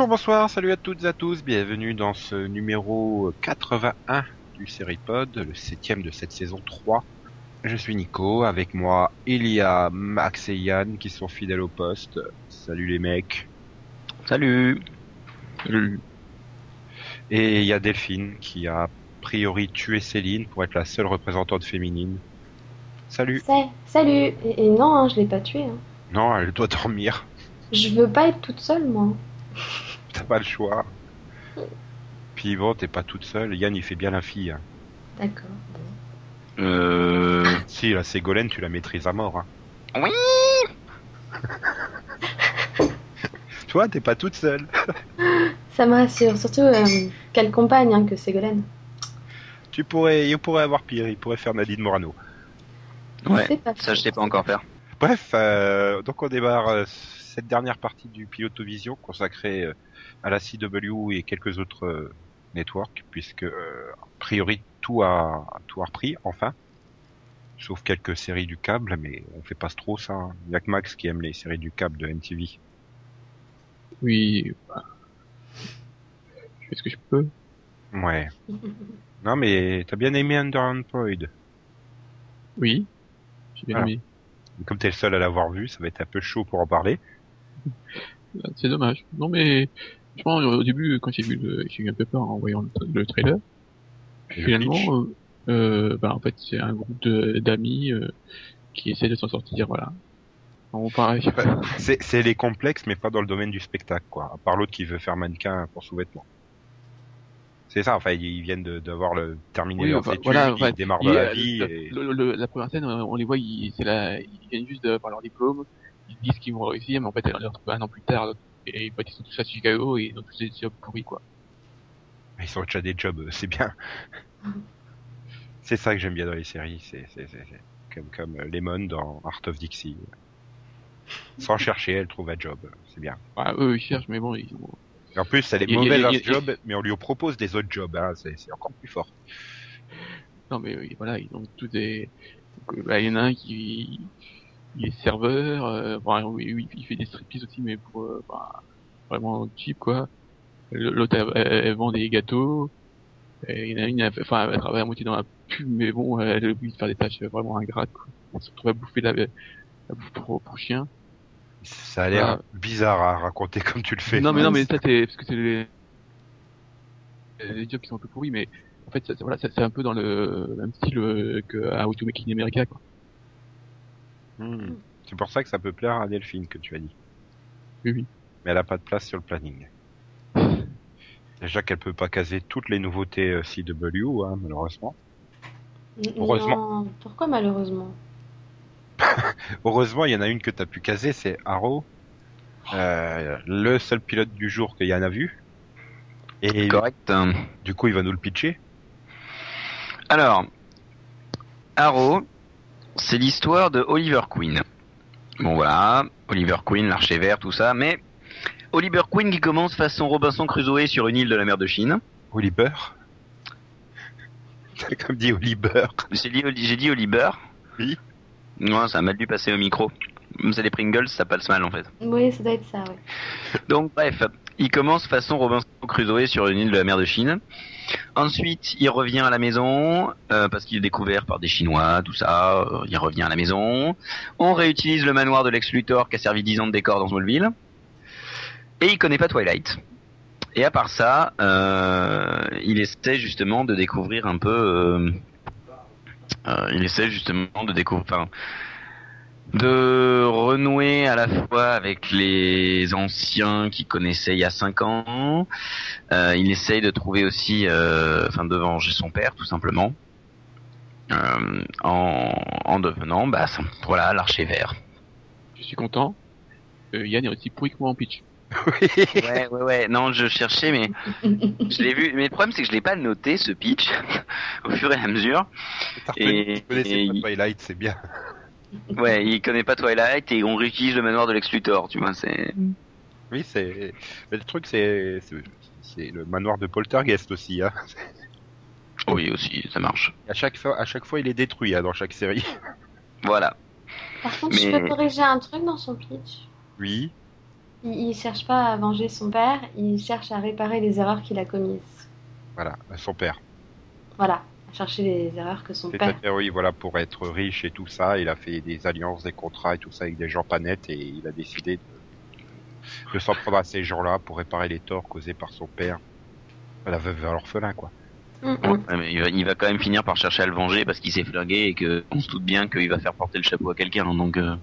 Bonjour, bonsoir, salut à toutes et à tous, bienvenue dans ce numéro 81 du Seripod, le septième de cette saison 3. Je suis Nico, avec moi il y a Max et Yann qui sont fidèles au poste. Salut les mecs. Salut. Salut. Et il y a Delphine qui a a priori tué Céline pour être la seule représentante féminine. Salut. Salut. Et, et non, hein, je l'ai pas tuée. Hein. Non, elle doit dormir. Je veux pas être toute seule, moi. T'as pas le choix. Puis bon, t'es pas toute seule. Yann, il fait bien la fille. hein. D'accord. Euh... Si, la Ségolène, tu la maîtrises à mort. Hein. Oui. Toi, t'es pas toute seule. Ça me rassure. Surtout euh, quelle compagne hein, que Ségolène. Tu pourrais, il pourrait avoir pire. Il pourrait faire Nadine Morano. Ouais. C'est pas Ça, je sais pas encore faire. Bref, euh, donc on démarre euh, cette dernière partie du Pilotovision consacrée euh, à la CW et quelques autres euh, networks, puisque euh, a priori tout a tout a repris enfin, sauf quelques séries du câble, mais on fait pas trop ça. hein. Il y a que Max qui aime les séries du câble de MTV. Oui. bah, Je fais ce que je peux? Ouais. Non mais t'as bien aimé Underemployed. Oui. J'ai bien aimé. Comme t'es le seul à l'avoir vu, ça va être un peu chaud pour en parler. C'est dommage. Non mais, franchement, au début, quand j'ai vu le, j'ai eu un peu peur en voyant le, le trailer. Et Finalement, euh, euh, bah, en fait, c'est un groupe de- d'amis euh, qui essaient de s'en sortir, voilà. C'est c'est les complexes, mais pas dans le domaine du spectacle, quoi. À part l'autre qui veut faire mannequin pour sous-vêtements. C'est ça, enfin, ils viennent de- d'avoir le terminé Oui, leurs enfin, voilà, ils ouais. démarrent dans la vie. le- et- le- le- la première scène, on les voit, ils, c'est la, ils viennent juste d'avoir leur diplôme, ils disent qu'ils vont réussir, mais en fait, un an plus tard, et ils sont tous à Chicago, et ils ont tous des jobs pourris, quoi. Ils sont déjà des jobs, c'est bien. c'est ça que j'aime bien dans les séries, c'est c'est- c'est- c'est comme, comme euh, Lemon dans Art of Dixie. Sans chercher, elle trouve un job, c'est bien. Ouais, eux, ils cherchent, mais bon, ils en plus, elle est mauvaise il ce job, mais on lui propose des autres jobs, hein, c'est encore plus fort. Non, mais euh, voilà, ils ont tous des... euh, bah, il y en a un qui... Il est serveur, euh, bon, oui, il fait des striptease aussi, mais pour... euh, bah, vraiment cheap, quoi. L'autre, elle, elle- elle vend des gâteaux. Et il y en a une, enfin, elle travaille à moitié dans la pub, mais bon, elle a oublié de faire des tâches vraiment ingrates, quoi. Elle se retrouve à bouffer la, la bouffe pour, pour chien. Ça a l'air bizarre à raconter comme tu le fais. Non, mais non, mais ça, c'est, parce que c'est les, les jobs qui sont un peu pourris, mais en fait, ça, voilà, ça- c'est un peu dans le même style euh, que à America, quoi. Hmm. C'est pour ça que ça peut plaire à Delphine que tu as dit. Oui, oui. Mais elle a pas de place sur le planning. Déjà qu'elle peut pas caser toutes les nouveautés euh, CW, hein, malheureusement. Heureusement. Non, pourquoi malheureusement? Heureusement, il y en a une que t'as pu caser, c'est Arrow. Euh, le seul pilote du jour que Yann a vu. Et Correct. du coup, il va nous le pitcher. Alors, Arrow, c'est l'histoire de Oliver Queen. Bon voilà, Oliver Queen, l'archer vert, tout ça, mais Oliver Queen qui commence façon Robinson Crusoe sur une île de la mer de Chine. Oliver. T'as comme dit Oliver. J'ai dit, j'ai dit Oliver. Oui. Non, ça a mal dû passer au micro. C'est les Pringles, ça passe mal en fait. Oui, ça doit être ça, ouais. Donc bref, il commence façon Robinson Crusoe sur une île de la mer de Chine. Ensuite, il revient à la maison euh, parce qu'il est découvert par des Chinois, tout ça. euh, il revient à la maison. On réutilise le manoir de Lex Luthor qui a servi 10 ans de décor dans Smallville. Et il connaît pas Twilight. Et à part ça, euh, il essaie justement de découvrir un peu. euh, euh, il essaie justement de découvrir. enfin, de renouer à la fois avec les anciens qu'il connaissait il y a cinq ans. Euh, il essaye de trouver aussi, euh, enfin, de venger son père, tout simplement, euh, en, en devenant, bah, ça- voilà, l'archer vert. Je suis content. Euh, Yann est aussi pourri que moi en pitch. Ouais, ouais, ouais. Non, je cherchais, mais je l'ai vu. Mais le problème, c'est que je l'ai pas noté ce pitch au fur et à mesure. Et- et- pas Twilight, c'est bien. Ouais, il connaît pas Twilight et on réutilise le manoir de Lex Luthor, tu vois, c'est... Oui, c'est. mais le truc, c'est. c'est- C'est le manoir de Poltergeist aussi. Hein. Oui, aussi, ça marche. À chaque fois, à chaque fois, il est détruit hein, dans chaque série. Voilà. Par contre, je Mais- peux corriger un truc dans son pitch. Oui. Il, il cherche pas à venger son père, il cherche à réparer les erreurs qu'il a commises. Voilà, son père. Voilà, chercher les erreurs que son père. C'est-à-dire, oui, voilà, pour être riche et tout ça, il a fait des alliances, des contrats et tout ça avec des gens pas nets et il a décidé de, de s'en prendre à ces gens-là pour réparer les torts causés par son père. La veuve à l'orphelin, quoi. Mm. Ouais, mais il, va, il va quand même finir par chercher à le venger parce qu'il s'est flingué et que on se doute bien qu'il va faire porter le chapeau à quelqu'un, donc euh,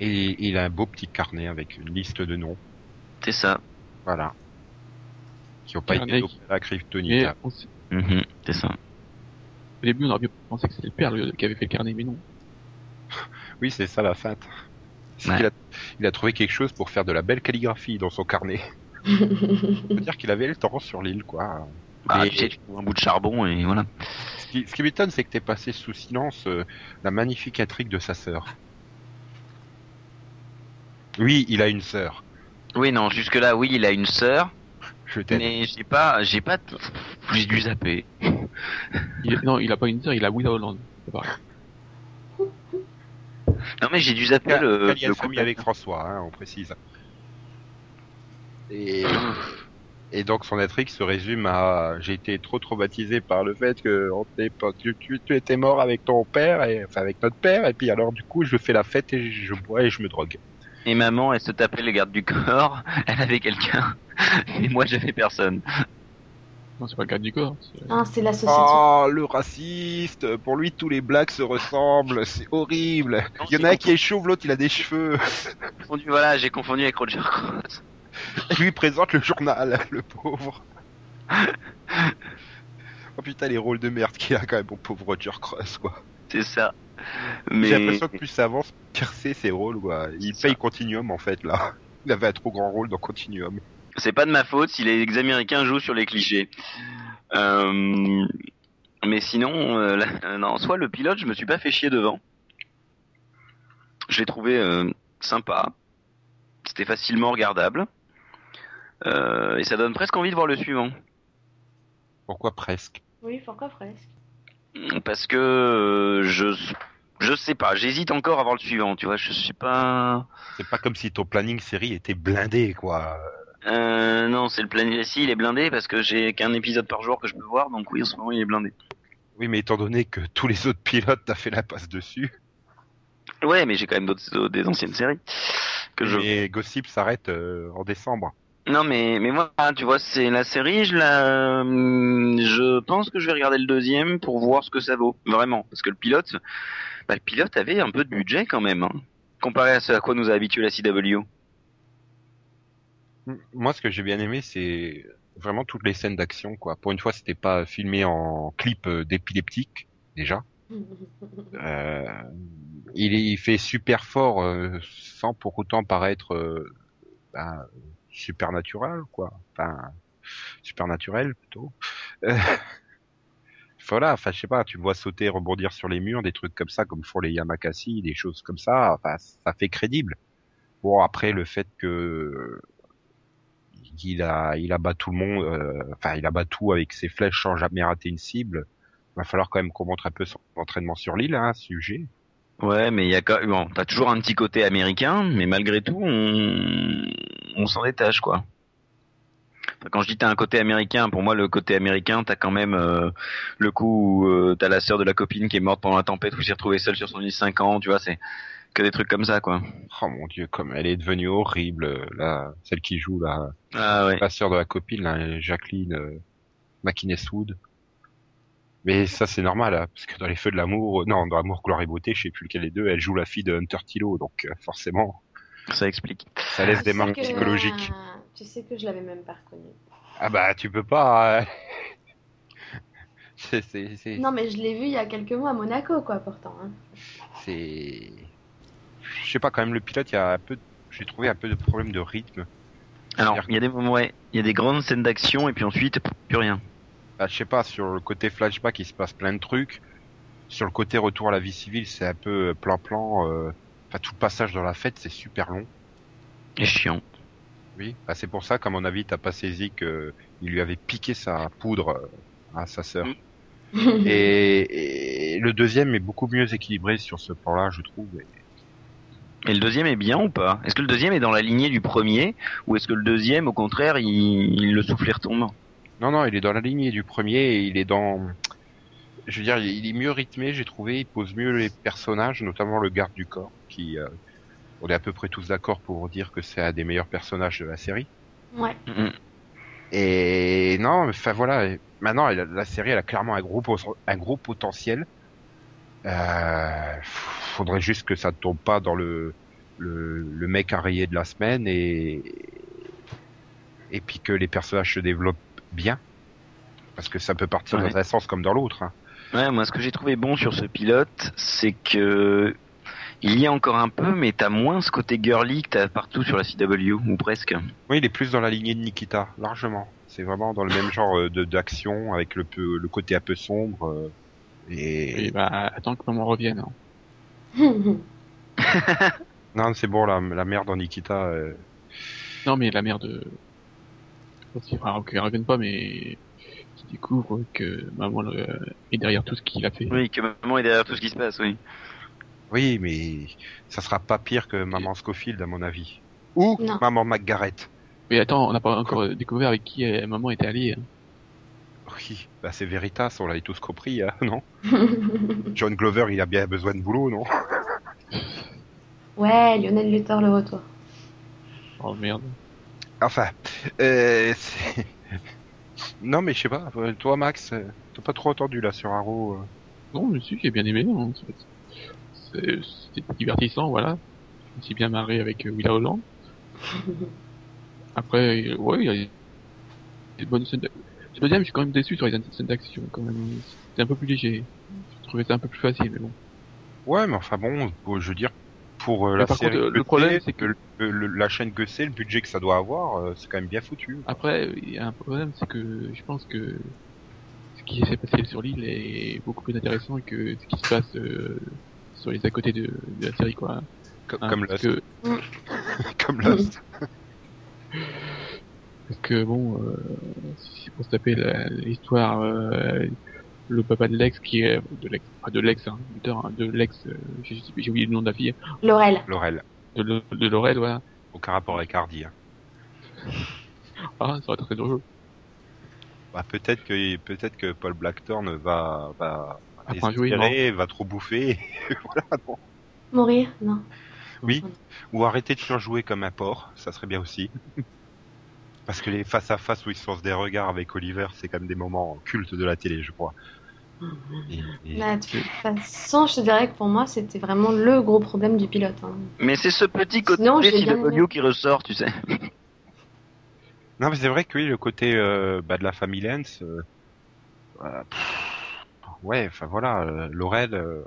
Et il a un beau petit carnet avec une liste de noms. c'est ça. Voilà. Qui n'ont pas été dopés à la kryptonite. Hein. Mhm, c'est ça. Au début, on aurait pu penser que c'était le père qui avait fait le carnet, mais non. Oui, c'est ça la Ouais. a, il a trouvé quelque chose pour faire de la belle calligraphie dans son carnet. C'est-à-dire qu'il avait le temps sur l'île, quoi. Bah, Mais- tu sais, tu trouves un bout de charbon et voilà. Ce qui, ce qui m'étonne, c'est que t'aies passé sous silence euh, la magnifique intrigue de sa sœur. Oui, il a une sœur. Oui, non, jusque là, oui, il a une sœur, Je mais j'ai pas, j'ai pas, j'ai dû zapper. Il, non, il a pas une sœur, il a Willa Holland. Non, mais j'ai dû zapper le, car il y a le couple. avec François, hein, on précise. Et, et donc son intrigue se résume à j'ai été trop traumatisé par le fait que on tu, tu étais mort avec ton père et enfin avec notre père et puis alors du coup je fais la fête et je bois et je me drogue. Et maman, elle se tapait le garde du corps, elle avait quelqu'un, et moi j'avais personne. Non, c'est pas le garde du corps. c'est- Ah, c'est l'association. Oh le raciste Pour lui tous les blacks se ressemblent, c'est horrible. Non, Il y en a un qui est chauve, l'autre il a des cheveux. confondu, voilà, j'ai confondu avec Roger Cross. Il lui présente le journal, le pauvre. oh putain, les rôles de merde qu'il a quand même, mon pauvre Roger Cross, quoi. C'est ça. J'ai Mais l'impression que plus ça avance, pire c'est ses rôles, quoi. Il paye ça. Continuum, en fait, là. Il avait un trop grand rôle dans Continuum. c'est pas de ma faute si les Américains jouent sur les clichés. Euh, Mais sinon, euh, là- non, soit le pilote, je me suis pas fait chier devant. Je l'ai trouvé euh, sympa. C'était facilement regardable. Euh, et ça donne presque envie de voir le suivant. Pourquoi presque? Oui, pourquoi presque? Parce que euh, je je sais pas, j'hésite encore à voir le suivant, tu vois, je sais pas. C'est pas comme si ton planning série était blindé, quoi. Euh, non, c'est le planning. Si, il est blindé parce que j'ai qu'un épisode par jour que je peux voir, donc oui, en ce moment, il est blindé. Oui, mais étant donné que tous les autres pilotes t'as fait la passe dessus, Ouais, mais j'ai quand même d'autres des anciennes séries que je. et Gossip s'arrête euh, en décembre. Non, mais mais moi, tu vois, c'est la série. Je la, hum, je pense que je vais regarder le deuxième pour voir ce que ça vaut, vraiment, parce que le pilote, bah, le pilote avait un peu de budget quand même, hein, comparé à ce à quoi nous a habitué la CW. Moi, ce que j'ai bien aimé, c'est vraiment toutes les scènes d'action, quoi. Pour une fois, c'était pas filmé en clip euh, d'épileptique, déjà. Euh, il, il fait super fort euh, sans pour autant paraître euh, ben, supernaturel, quoi. Enfin, supernaturel plutôt. Euh, voilà, enfin, je sais pas, tu le vois sauter, rebondir sur les murs, des trucs comme ça, comme font les Yamakasi, des choses comme ça. Enfin, ça fait crédible. Bon, après, le fait que il a, il abat tout le monde, euh, enfin, il abat tout avec ses flèches sans jamais rater une cible. Va falloir quand même qu'on montre un peu son entraînement sur l'île, hein, sujet. Ouais, mais il y a quand bon, t'as toujours un petit côté américain, mais malgré tout, on, on s'en détache, quoi. Quand je dis t'as un côté américain, pour moi le côté américain, t'as quand même euh, le coup où euh, t'as la sœur de la copine qui est morte pendant la tempête, où s'est retrouvé seul sur son île 5 ans, tu vois, c'est que des trucs comme ça, quoi. Oh mon dieu, comme elle est devenue horrible, là, celle qui joue la, Ah ouais. la sœur de la copine, là, Jacqueline euh, McInnes-Wood. Mais ça c'est normal, hein, parce que dans les feux de l'amour, euh, non, dans l'amour, gloire et beauté, je sais plus lequel des deux, elle joue la fille de Hunter Tilo, donc euh, forcément, Ça explique. ça laisse Ah, des sais marques que- psychologiques. Tu sais que je l'avais même pas reconnu. Ah bah tu peux pas. euh, c'est c'est c'est Non, mais je l'ai vu il y a quelques mois à Monaco, quoi, pourtant. hein. c'est. Je sais pas quand même le pilote, il y a un peu, j'ai trouvé un peu de problème de rythme. Alors, C'est-à-dire il y a des moments, ouais, il y a des grandes scènes d'action et puis ensuite plus rien. Bah, je sais pas, sur le côté flashback, il se passe plein de trucs. sur le côté retour à la vie civile, c'est un peu euh, plan-plan. euh, Enfin, tout le passage dans la fête, c'est super long. Et chiant. Oui. Bah, c'est pour ça qu'à mon avis, t'as pas saisi que il lui avait piqué sa poudre euh, à sa sœur. Mm. Et, et le deuxième est beaucoup mieux équilibré sur ce plan-là, je trouve. Et- Et le deuxième est bien ou pas? Est-ce que le deuxième est dans la lignée du premier ou est-ce que le deuxième, au contraire, il, il le souffle et retombe Non, non, il est dans la lignée du premier et il est dans... Je veux dire, il est mieux rythmé, j'ai trouvé, il pose mieux les personnages, notamment le garde du corps, qui... euh, on est à peu près tous d'accord pour dire que c'est un des meilleurs personnages de la série. Ouais. Et non, enfin voilà, maintenant elle- la série elle a clairement un gros, un gros potentiel. Euh, faudrait juste que ça ne tombe pas dans le, le, le mec à rayer de la semaine et, et puis que les personnages se développent bien. Parce que ça peut partir Ouais. dans un sens comme dans l'autre. hein. Ouais, moi ce que j'ai trouvé bon sur ce pilote, c'est que il y a encore un peu, mais t'as moins ce côté girly que t'as partout sur la CW, ou presque. Oui, il est plus dans la lignée de Nikita, largement. C'est vraiment dans le même genre euh, de d'action avec le, peu, le côté un peu sombre. euh, et Et bah, attends que maman revienne. hein. non, c'est bon, la, la mère dans Nikita. euh, Non, mais la mère de... Enfin, qu'elle revienne pas, mais qui découvre que maman euh, est derrière tout ce qu'il a fait. Oui, que maman est derrière tout ce qui se passe, oui. Oui, mais ça sera pas pire que Maman Scofield, à mon avis. Ou Non. Maman McGarrett. Mais attends, on n'a pas encore découvert avec qui euh, maman était alliée. hein. Oui, bah c'est Veritas, on l'a tous compris, hein, non? John Glover, il a bien besoin de boulot, non? Ouais, Lionel Luthor le retour. Oh merde. Enfin, euh, c'est- non mais je sais pas, euh, toi Max, euh, t'as pas trop entendu là sur Arrow. euh. Non, mais si, j'ai bien aimé. hein, c'est- c'est- C'était divertissant, voilà. Je me suis bien marré avec euh, Willa Holland. Après, euh, ouais, il y a des bonnes scènes d'action. Le deuxième, je suis quand même déçu sur les scènes d'action, quand même. C'était un peu plus léger. Je trouvais ça un peu plus facile, mais bon. Ouais, mais enfin bon, bon, je veux dire, pour euh, la par série contre, le problème, c'est, que- le- le- la chaîne que c'est, le budget que ça doit avoir, euh, c'est quand même bien foutu. Après, il y a un problème, c'est que je pense que ce qui s'est passé sur l'île est beaucoup plus intéressant que ce qui se passe euh, sur les à côté de, de la série, quoi. Hein, comme parce Lost. que, Comme Lost. parce que bon, si c'est pour se taper l'histoire, le papa de Lex qui est de Lex, pas de Lex, hein, hein, de Lex, euh, j'ai oublié le nom de la fille, Laurel. Laurel. de, de Laurel, voilà. Aucun rapport avec Hardy. hein. Ah, ça aurait été très drôle. Bah, peut-être que peut-être que Paul Blackthorne va va désespérer, va trop bouffer, voilà. Mourir Non. Oui. ou arrêter de surjouer comme un porc, ça serait bien aussi. Parce que les face à face où ils se lancent des regards avec Oliver, c'est quand même des moments cultes de la télé, je crois. Et- et- Là, de toute façon, je te dirais que pour moi, c'était vraiment le gros problème du pilote. hein. Mais c'est ce petit côté Sinon, qui ressort, tu sais. Non, mais c'est vrai que oui, le côté euh, bah, de la famille Lens, euh, euh, pff, ouais, enfin voilà, euh, Laurel euh,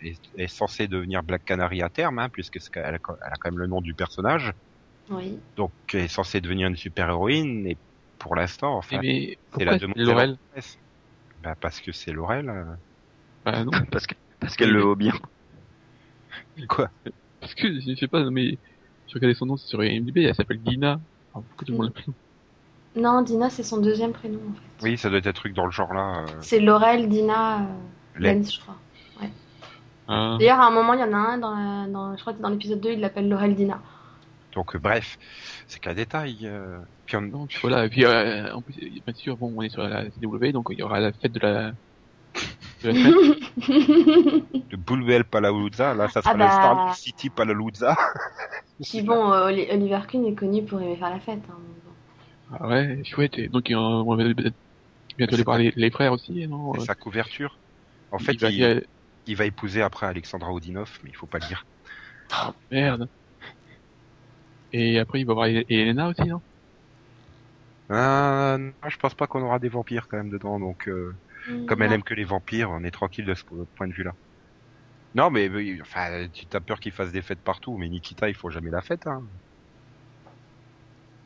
est, est censée devenir Black Canary à terme, hein, puisque c'est- elle a, elle a quand même le nom du personnage, Oui. donc elle est censée devenir une super héroïne, et pour l'instant, enfin, c'est la pourquoi demande Laurel Bah parce que c'est Laurel. euh. Bah non, Parce que parce qu'elle le vaut bien. Quoi? Parce que je sais pas, non, mais je regardais son nom sur IMDb, elle s'appelle Dina. Alors, pourquoi tout le monde l'appelle Non, Dina, c'est son deuxième prénom, en fait. Oui, ça doit être un truc dans le genre là. euh, C'est Laurel, Dina, euh, Len. Lenz, je crois. Ah, D'ailleurs, à un moment, il y en a un, dans, la- dans je crois que dans l'épisode 2, il l'appelle Laurel Dina. Donc euh, bref, c'est qu'un détail. euh. Puis puis voilà, et puis euh, en plus, bien sûr, bon, on est sur la CW, donc il y aura la fête de la, de la fête. de Bulwell Palauza, là ça sera Ah le bah. Starling City Palauza. Puis bon, euh, Oli- Oliver Queen est connu pour aimer faire la fête. hein. Ah ouais, chouette, et donc on va bientôt aller voir les, les frères aussi, non sa couverture. En fait, il va- il, il va- il va épouser après Alexandra Odinov, mais il faut pas le dire. Merde. Et après, il va voir Hé- Helena aussi, non? Euh, non, je pense pas qu'on aura des vampires quand même dedans, donc euh, comme elle aime que les vampires, on est tranquille de ce point de vue-là. Non, mais enfin, tu as peur qu'il fasse des fêtes partout, mais Nikita, il faut jamais la fête. Hein.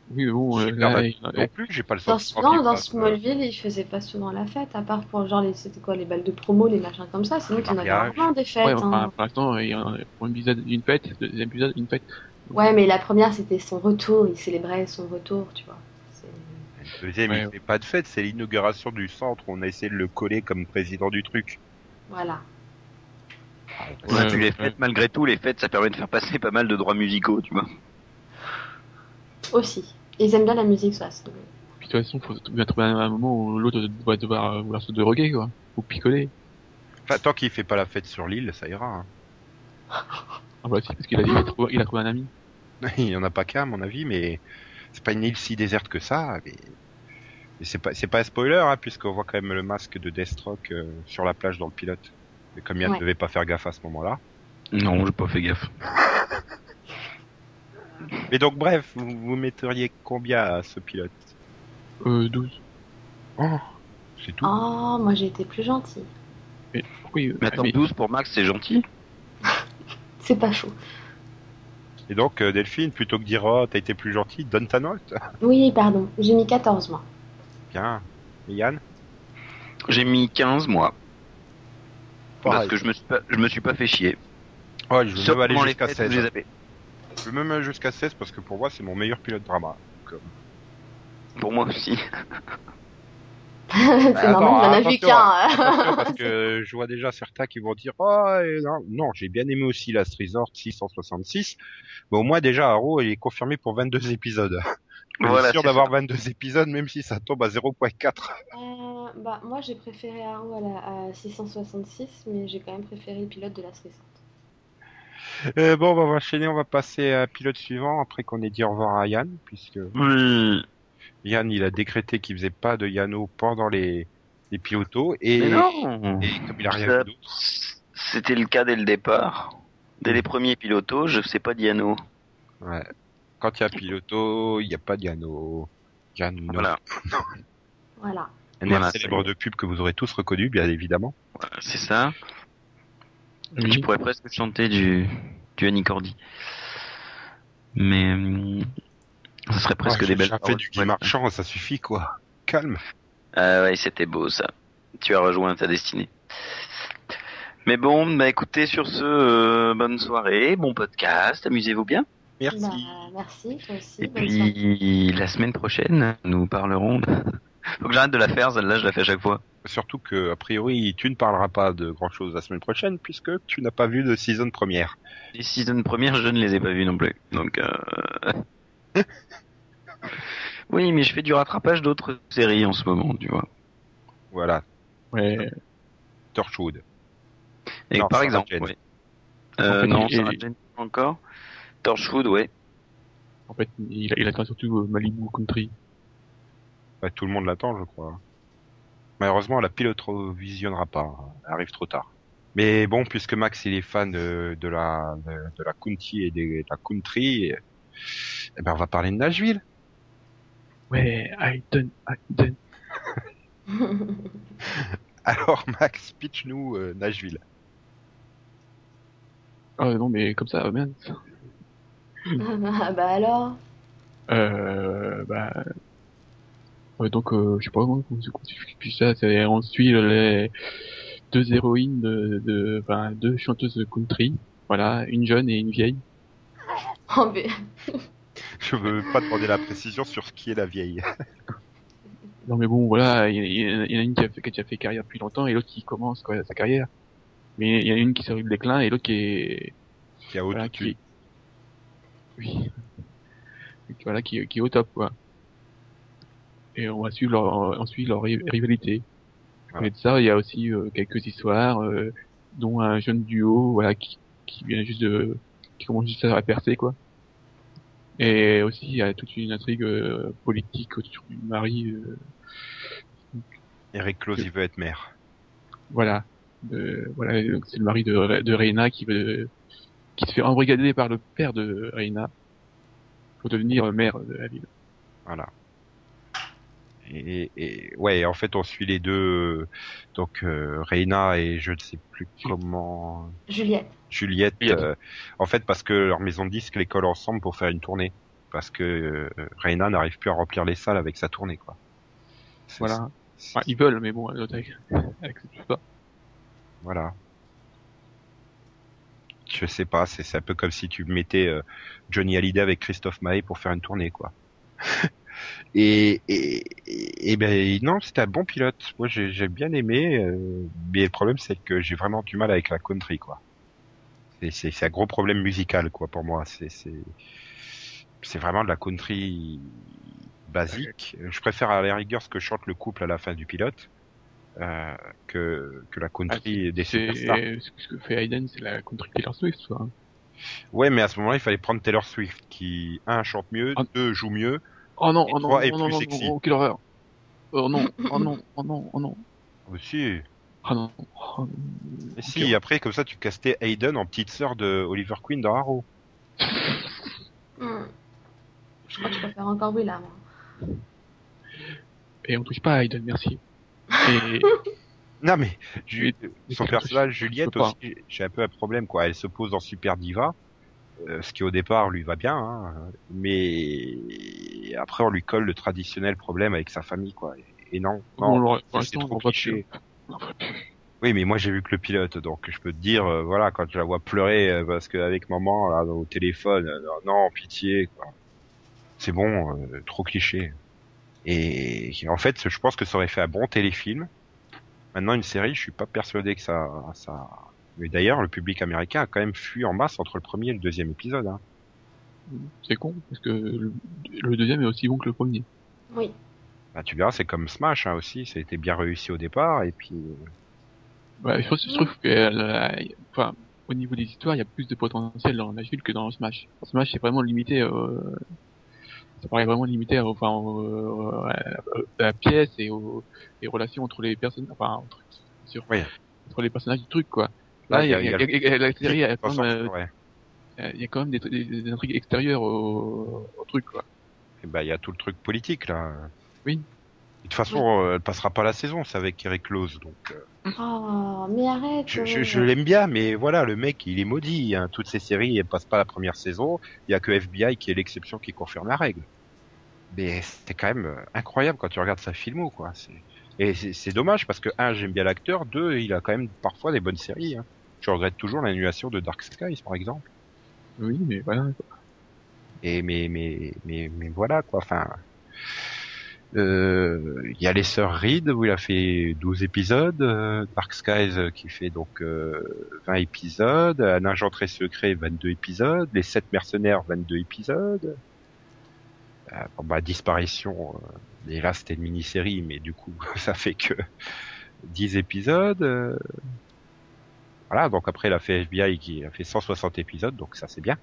Oui, bon, euh, là, bah, il- Non plus, j'ai pas le Dans, sentiment non, qu'il dans euh, Smallville, ils faisaient pas souvent la fête, à part pour genre les, c'était quoi, les balles de promo, les machins comme ça. Sinon, Les tu en des fêtes. ouais, hein. enfin, pour l'instant, il y a un premier épisode, une fête, deuxième épisode, une fête. Ouais, mais la première, c'était son retour. Il célébrait son retour, tu vois. Le deuxième, Ouais. il fait pas de fête, c'est l'inauguration du centre. On a essayé de le coller comme président du truc. Voilà. Ouais, Ouais, puis les ouais. fêtes, malgré tout, les fêtes, ça permet de faire passer pas mal de droits musicaux, tu vois. Aussi. Ils aiment bien la musique, ça. Puis de toute façon, faut bien trouver un, moment où l'autre va devoir vouloir se droguer, quoi. Ou picoler. Enfin, tant qu'il fait pas la fête sur l'île, ça ira. hein. Ah bah si, parce qu'il a dit qu'il a trouvé, il a trouvé un ami. Il y en a pas qu'un, à mon avis, mais c'est pas une île si déserte que ça. Mais, mais c'est pas, c'est pas un spoiler, hein, puisqu'on voit quand même le masque de Deathstroke euh, sur la plage dans le pilote. Mais comme Yann ne Ouais. devait pas faire gaffe à ce moment-là. Non, j'ai pas fait gaffe. Mais donc, bref, vous, vous metteriez combien à ce pilote? Euh, 12. Oh, c'est tout. Oh, moi, j'ai été plus gentille. Mais pourquoi il... Mais attends, mais- 12 pour Max, c'est gentil. C'est pas chaud. Et donc, euh, Delphine, plutôt que dire oh, t'as été plus gentil, donne ta note. Oui, pardon. J'ai mis 14, moi. Bien. Et Yann? J'ai mis 15 mois. Parce que je me suis pas, je me suis pas fait chier. Ouais, je veux même aller jusqu'à fêtes 16. où je les avais. Je veux même aller jusqu'à 16 parce que pour moi, c'est mon meilleur pilote drama. Pour moi aussi. c'est attends, normal, j'en ai vu qu'un. Parce que je vois déjà certains qui vont dire oh et non, non j'ai bien aimé aussi Last Resort 666 mais au moins déjà Arrow il est confirmé pour 22 épisodes je suis Voilà, sûr c'est d'avoir ça. 22 épisodes même si ça tombe à 0.4 Euh, bah, moi, j'ai préféré Arrow à, la, à 666, mais j'ai quand même préféré le pilote de la 60. euh, bon on va enchaîner on va passer à un pilote suivant après qu'on ait dit au revoir à Yann puisque Oui. Yann il a décrété qu'il faisait pas de Yano pendant les les pilotos et, Mais non. et comme il a rien Ça- vu d'autre C'était le cas dès le départ. Dès les premiers pilotos, je sais pas Diano. ouais. quand il y a piloto il n'y a pas de Yano Yann non. Voilà. Voilà. Un Voilà, célèbre de pub que vous aurez tous reconnu, bien évidemment. Voilà, C'est ça. Oui. Je pourrais presque chanter du, du Annie Cordy. Mais, hum, ce serait presque Ouais, des j'ai belles déjà fait paroles. du Guy. Marchand, ça suffit quoi. Calme. Ah ouais, c'était beau ça. Tu as rejoint ta destinée. Mais bon, bah écoutez, sur ce, euh, bonne soirée, bon podcast, amusez-vous bien. Merci. Bah, merci, toi aussi. Et soirée. puis, la semaine prochaine, nous parlerons de... Faut que j'arrête de la faire, celle-là, je la fais à chaque fois. Surtout que, a priori, tu ne parleras pas de grand chose la semaine prochaine puisque tu n'as pas vu de season première. Les seasons premières, je ne les ai pas vues non plus. Donc, euh... oui, mais je fais du rattrapage d'autres séries en ce moment, tu vois. Voilà. Ouais. Torchwood. Et Non, par exemple, ouais. Euh, fait, non, il- Sarah Jane encore. Torchwood, ouais. En fait, il, il attend surtout euh, Malibu Country. Bah, tout le monde l'attend, je crois. Malheureusement, la pilote visionnera pas. Elle arrive trop tard. Mais bon, puisque Max il est fan de, de la de, de la County et de, de la country, eh ben on va parler de Nashville. Ouais, I done, I done. Alors Max, pitch-nous euh, Nashville. Ah non, mais comme ça, merde. Ah bah alors? Euh, bah... Ouais, donc, euh, je sais pas comment on se puis ça, c'est, on suit les deux héroïnes de, de, enfin, deux chanteuses de country. Voilà, une jeune et une vieille. Oh, mais- Je veux pas demander la précision sur ce qui est la vieille. Non mais bon, voilà, il y, en a- une qui a, fait, qui a déjà fait carrière depuis longtemps et l'autre qui commence quoi, sa carrière. Mais il y en a une qui s'est le déclin et l'autre qui est... Qui a Voilà, qui... Oui. Voilà, qui, qui est au top, quoi. Et on va suivre leur, on suit leur ri- rivalité. Voilà. Et de ça, il y a aussi euh, quelques histoires, euh, dont un jeune duo, voilà, qui, qui vient juste de, qui commence juste à percer, quoi. Et aussi, il y a toute une intrigue euh, politique autour du mari, euh, Eric Close, il veut être maire. voilà. De, voilà, donc c'est le mari de, de Reina qui veut, qui se fait embrigader par le père de Reina pour devenir maire de la ville. Voilà. Et, et ouais, en fait, on suit les deux, donc euh, Reina et je ne sais plus comment Juliette. Juliette. Juliette. euh, en fait, parce que leur maison de disques les colle ensemble pour faire une tournée. parce que euh, Reina n'arrive plus à remplir les salles avec sa tournée, quoi. Voilà. Enfin, ils veulent, mais bon, l'autre avec, accepte pas. Voilà. Je sais pas, c'est c'est un peu comme si tu mettais euh, Johnny Hallyday avec Christophe Maé pour faire une tournée, quoi. Et, et, et, ben non, c'était un bon pilote. Moi, j'ai bien aimé, euh, mais le problème c'est que j'ai vraiment du mal avec la country, quoi. C'est- un gros problème musical, quoi, pour moi. C'est vraiment de la country basique. Je préfère à la rigueur ce que chante le couple à la fin du pilote euh, que que la country des C'est superstars. ce que fait Hayden, c'est la country Taylor Swift. Ouais, mais à ce moment-là, il fallait prendre Taylor Swift, qui un chante mieux, Ah. deux joue mieux. Oh non, Et oh non, trois est oh non, plus non, sexy. oh, quelle horreur. Oh non, oh non, oh non, oh non. Aussi. Ah non. Oh, Et si, après, comme ça, tu castais Hayden en petite sœur de Oliver Queen dans Arrow. Hmm. Je crois que je préfère encore Willa, moi. Et on touche pas à Hayden, merci. Et Non, mais Ju- son personnage, Juliette aussi, j'ai un peu un problème, quoi. Elle se pose en super diva, euh, ce qui au départ lui va bien, hein, mais après on lui colle le traditionnel problème avec sa famille, quoi. Et, et non, non, c'est trop cliché. Oui, mais moi j'ai vu que le pilote, donc je peux te dire, euh, voilà, quand je la vois pleurer euh, parce qu'avec maman là au téléphone, euh, non, pitié, quoi. C'est bon, euh, trop cliché. Et en fait, je pense que ça aurait fait un bon téléfilm. Maintenant, une série, je suis pas persuadé que ça, ça. Mais d'ailleurs, le public américain a quand même fui en masse entre le premier et le deuxième épisode. Hein. C'est con, parce que le, le deuxième est aussi bon que le premier. Oui. Bah, tu verras, c'est comme Smash hein, aussi. Ça a été bien réussi au départ, et puis. euh, Ouais, je, trouve- je trouve que, euh, enfin, au niveau des histoires, il y a plus de potentiel dans Nashville que dans Smash. Smash, c'est vraiment limité, euh, ça paraît vraiment limité, au- enfin, au- à, la- à la pièce et aux, les relations entre les personnes, enfin, entre, sur, Oui. entre les personnages du truc, quoi. Là, il y a, y a- il y a- la série, elle a quand même, euh, ouais. il y a quand même des, des, des intrigues extérieures au, au truc, quoi. Et bah, il y a tout le truc politique là. Oui. Et de toute façon, euh, elle passera pas la saison, c'est avec Eric Close, donc. euh, Oh, mais arrête. Je, je, je l'aime bien, mais voilà, le mec, il est maudit. Hein. Toutes ces séries, elles passent pas la première saison. Il y a que FBI qui est l'exception qui confirme la règle. Mais c'était quand même euh, incroyable quand tu regardes sa filmo, quoi. C'est- Et c'est c'est dommage parce que un, j'aime bien l'acteur. Deux, il a quand même parfois des bonnes séries. Hein. Je regrette toujours l'annulation de Dark Skies, par exemple. Oui, mais voilà. Et mais mais mais mais voilà quoi. Enfin, il y a les sœurs Reed où il a fait 12 épisodes, euh, Dark Skies euh, qui fait donc euh, 20 épisodes, Un agent très secret 22 épisodes, Les sept mercenaires 22 épisodes. Euh, bah disparition. Euh, et là c'était une mini-série, mais du coup ça fait que 10 épisodes. euh. Voilà, donc après il a fait FBI qui a fait 160 épisodes, donc ça c'est bien.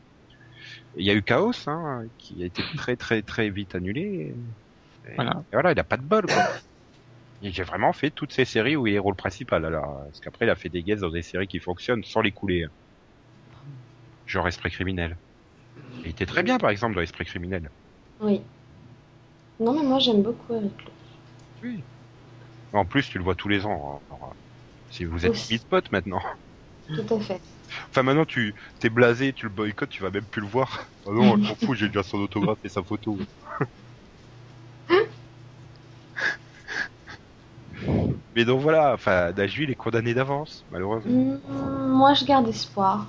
Il y a eu Chaos, hein, qui a été très très très vite annulé. Et, Voilà. et voilà, il a pas de bol, quoi. Et J'ai vraiment fait toutes ces séries où il est rôle principal, alors, parce qu'après il a fait des guests dans des séries qui fonctionnent sans les couler. hein. Genre Esprit criminel. Et il était très bien, par exemple, dans Esprit criminel. Oui. Non, mais moi j'aime beaucoup Eric Close. Oui. En plus, tu le vois tous les ans. hein. Alors, si vous êtes Aussi. mid-pot maintenant. Tout à fait. Enfin, maintenant, tu t'es blasé, tu le boycottes, tu vas même plus le voir. Oh non, je m'en fous, j'ai déjà son autographe et sa photo. Mais donc voilà, enfin, Nashville est condamné d'avance, malheureusement. Hmm, moi je garde espoir.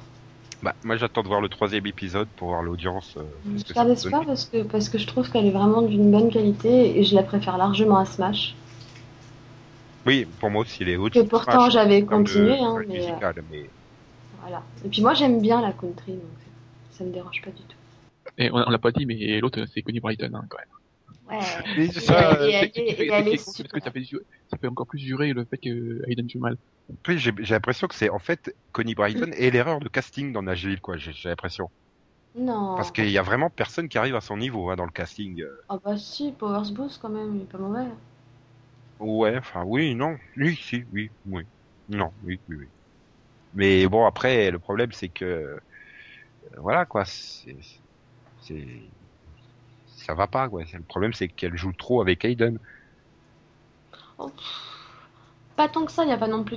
Bah, moi, j'attends de voir le troisième épisode pour voir l'audience. euh, parce Je garde espoir parce que, parce que je trouve qu'elle est vraiment d'une bonne qualité et je la préfère largement à Smash. Oui, pour moi aussi, il est haut. Que pourtant j'avais continué, hein, mais, euh, musical, mais Voilà. Et puis moi j'aime bien la country, donc ça me dérange pas du tout. Et on, on l'a pas dit, mais l'autre, c'est Connie Brighton, hein, quand même. Ouais. Mais c'est ça, fait, encore plus jurer le fait que Hayden joue mal. Oui, j'ai l'impression que c'est en fait Connie Brighton et l'erreur de casting dans Nashville, quoi. J'ai l'impression. Non. Parce qu'il y a vraiment personne qui arrive à son niveau hein, dans le casting. Ah bah si, Powers Boost quand même, il est pas mauvais. Ouais, enfin oui, non, oui, si, oui, oui, non, oui, oui, oui. Mais bon, après, le problème, c'est que euh, voilà quoi, c'est c'est ça va pas quoi. Le problème, c'est qu'elle joue trop avec Hayden. Oh. Pas tant que ça, il n'y a pas non plus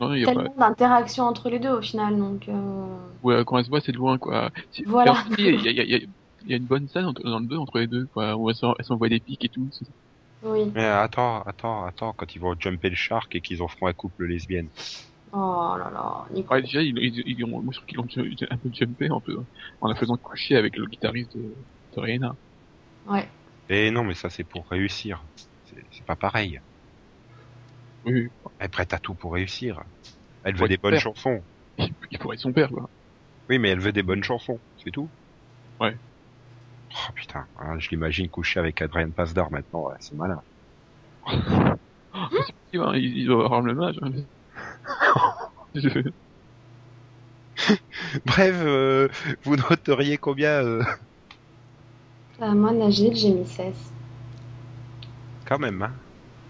Non, il y a pas... tellement d'interaction entre les deux au final, donc... euh, Ouais, quand elle se voit, c'est de loin, quoi. Voilà. Il y a, y y une bonne scène entre- dans le 2 entre les deux, quoi, où elles s'en- elles s'envoient des pics et tout. c'est- Oui. Mais attends, attends, attends, quand ils vont jumper le shark et qu'ils en feront un couple lesbienne. Oh là là, Nico. Ouais, déjà, ils, ils, ils ont, moi, je trouve qu'ils ont ju- un peu jumpé, un peu, en la faisant coucher avec le guitariste de, de Rihanna. Ouais. Et non, mais ça c'est pour réussir. C'est c'est pas pareil. Oui. Elle est prête à tout pour réussir. Elle veut des bonnes chansons. Il, il pourrait être son père, quoi. Oui, mais elle veut des bonnes chansons, c'est tout. Ouais. Oh putain, hein, je l'imagine coucher avec Adrien Pasdar maintenant, ouais, c'est malin. Hein, ils doivent avoir le même âge. hein. Bref, euh, vous noteriez combien euh, Bah, moi, Nagil, j'ai mis 16. Quand même, hein.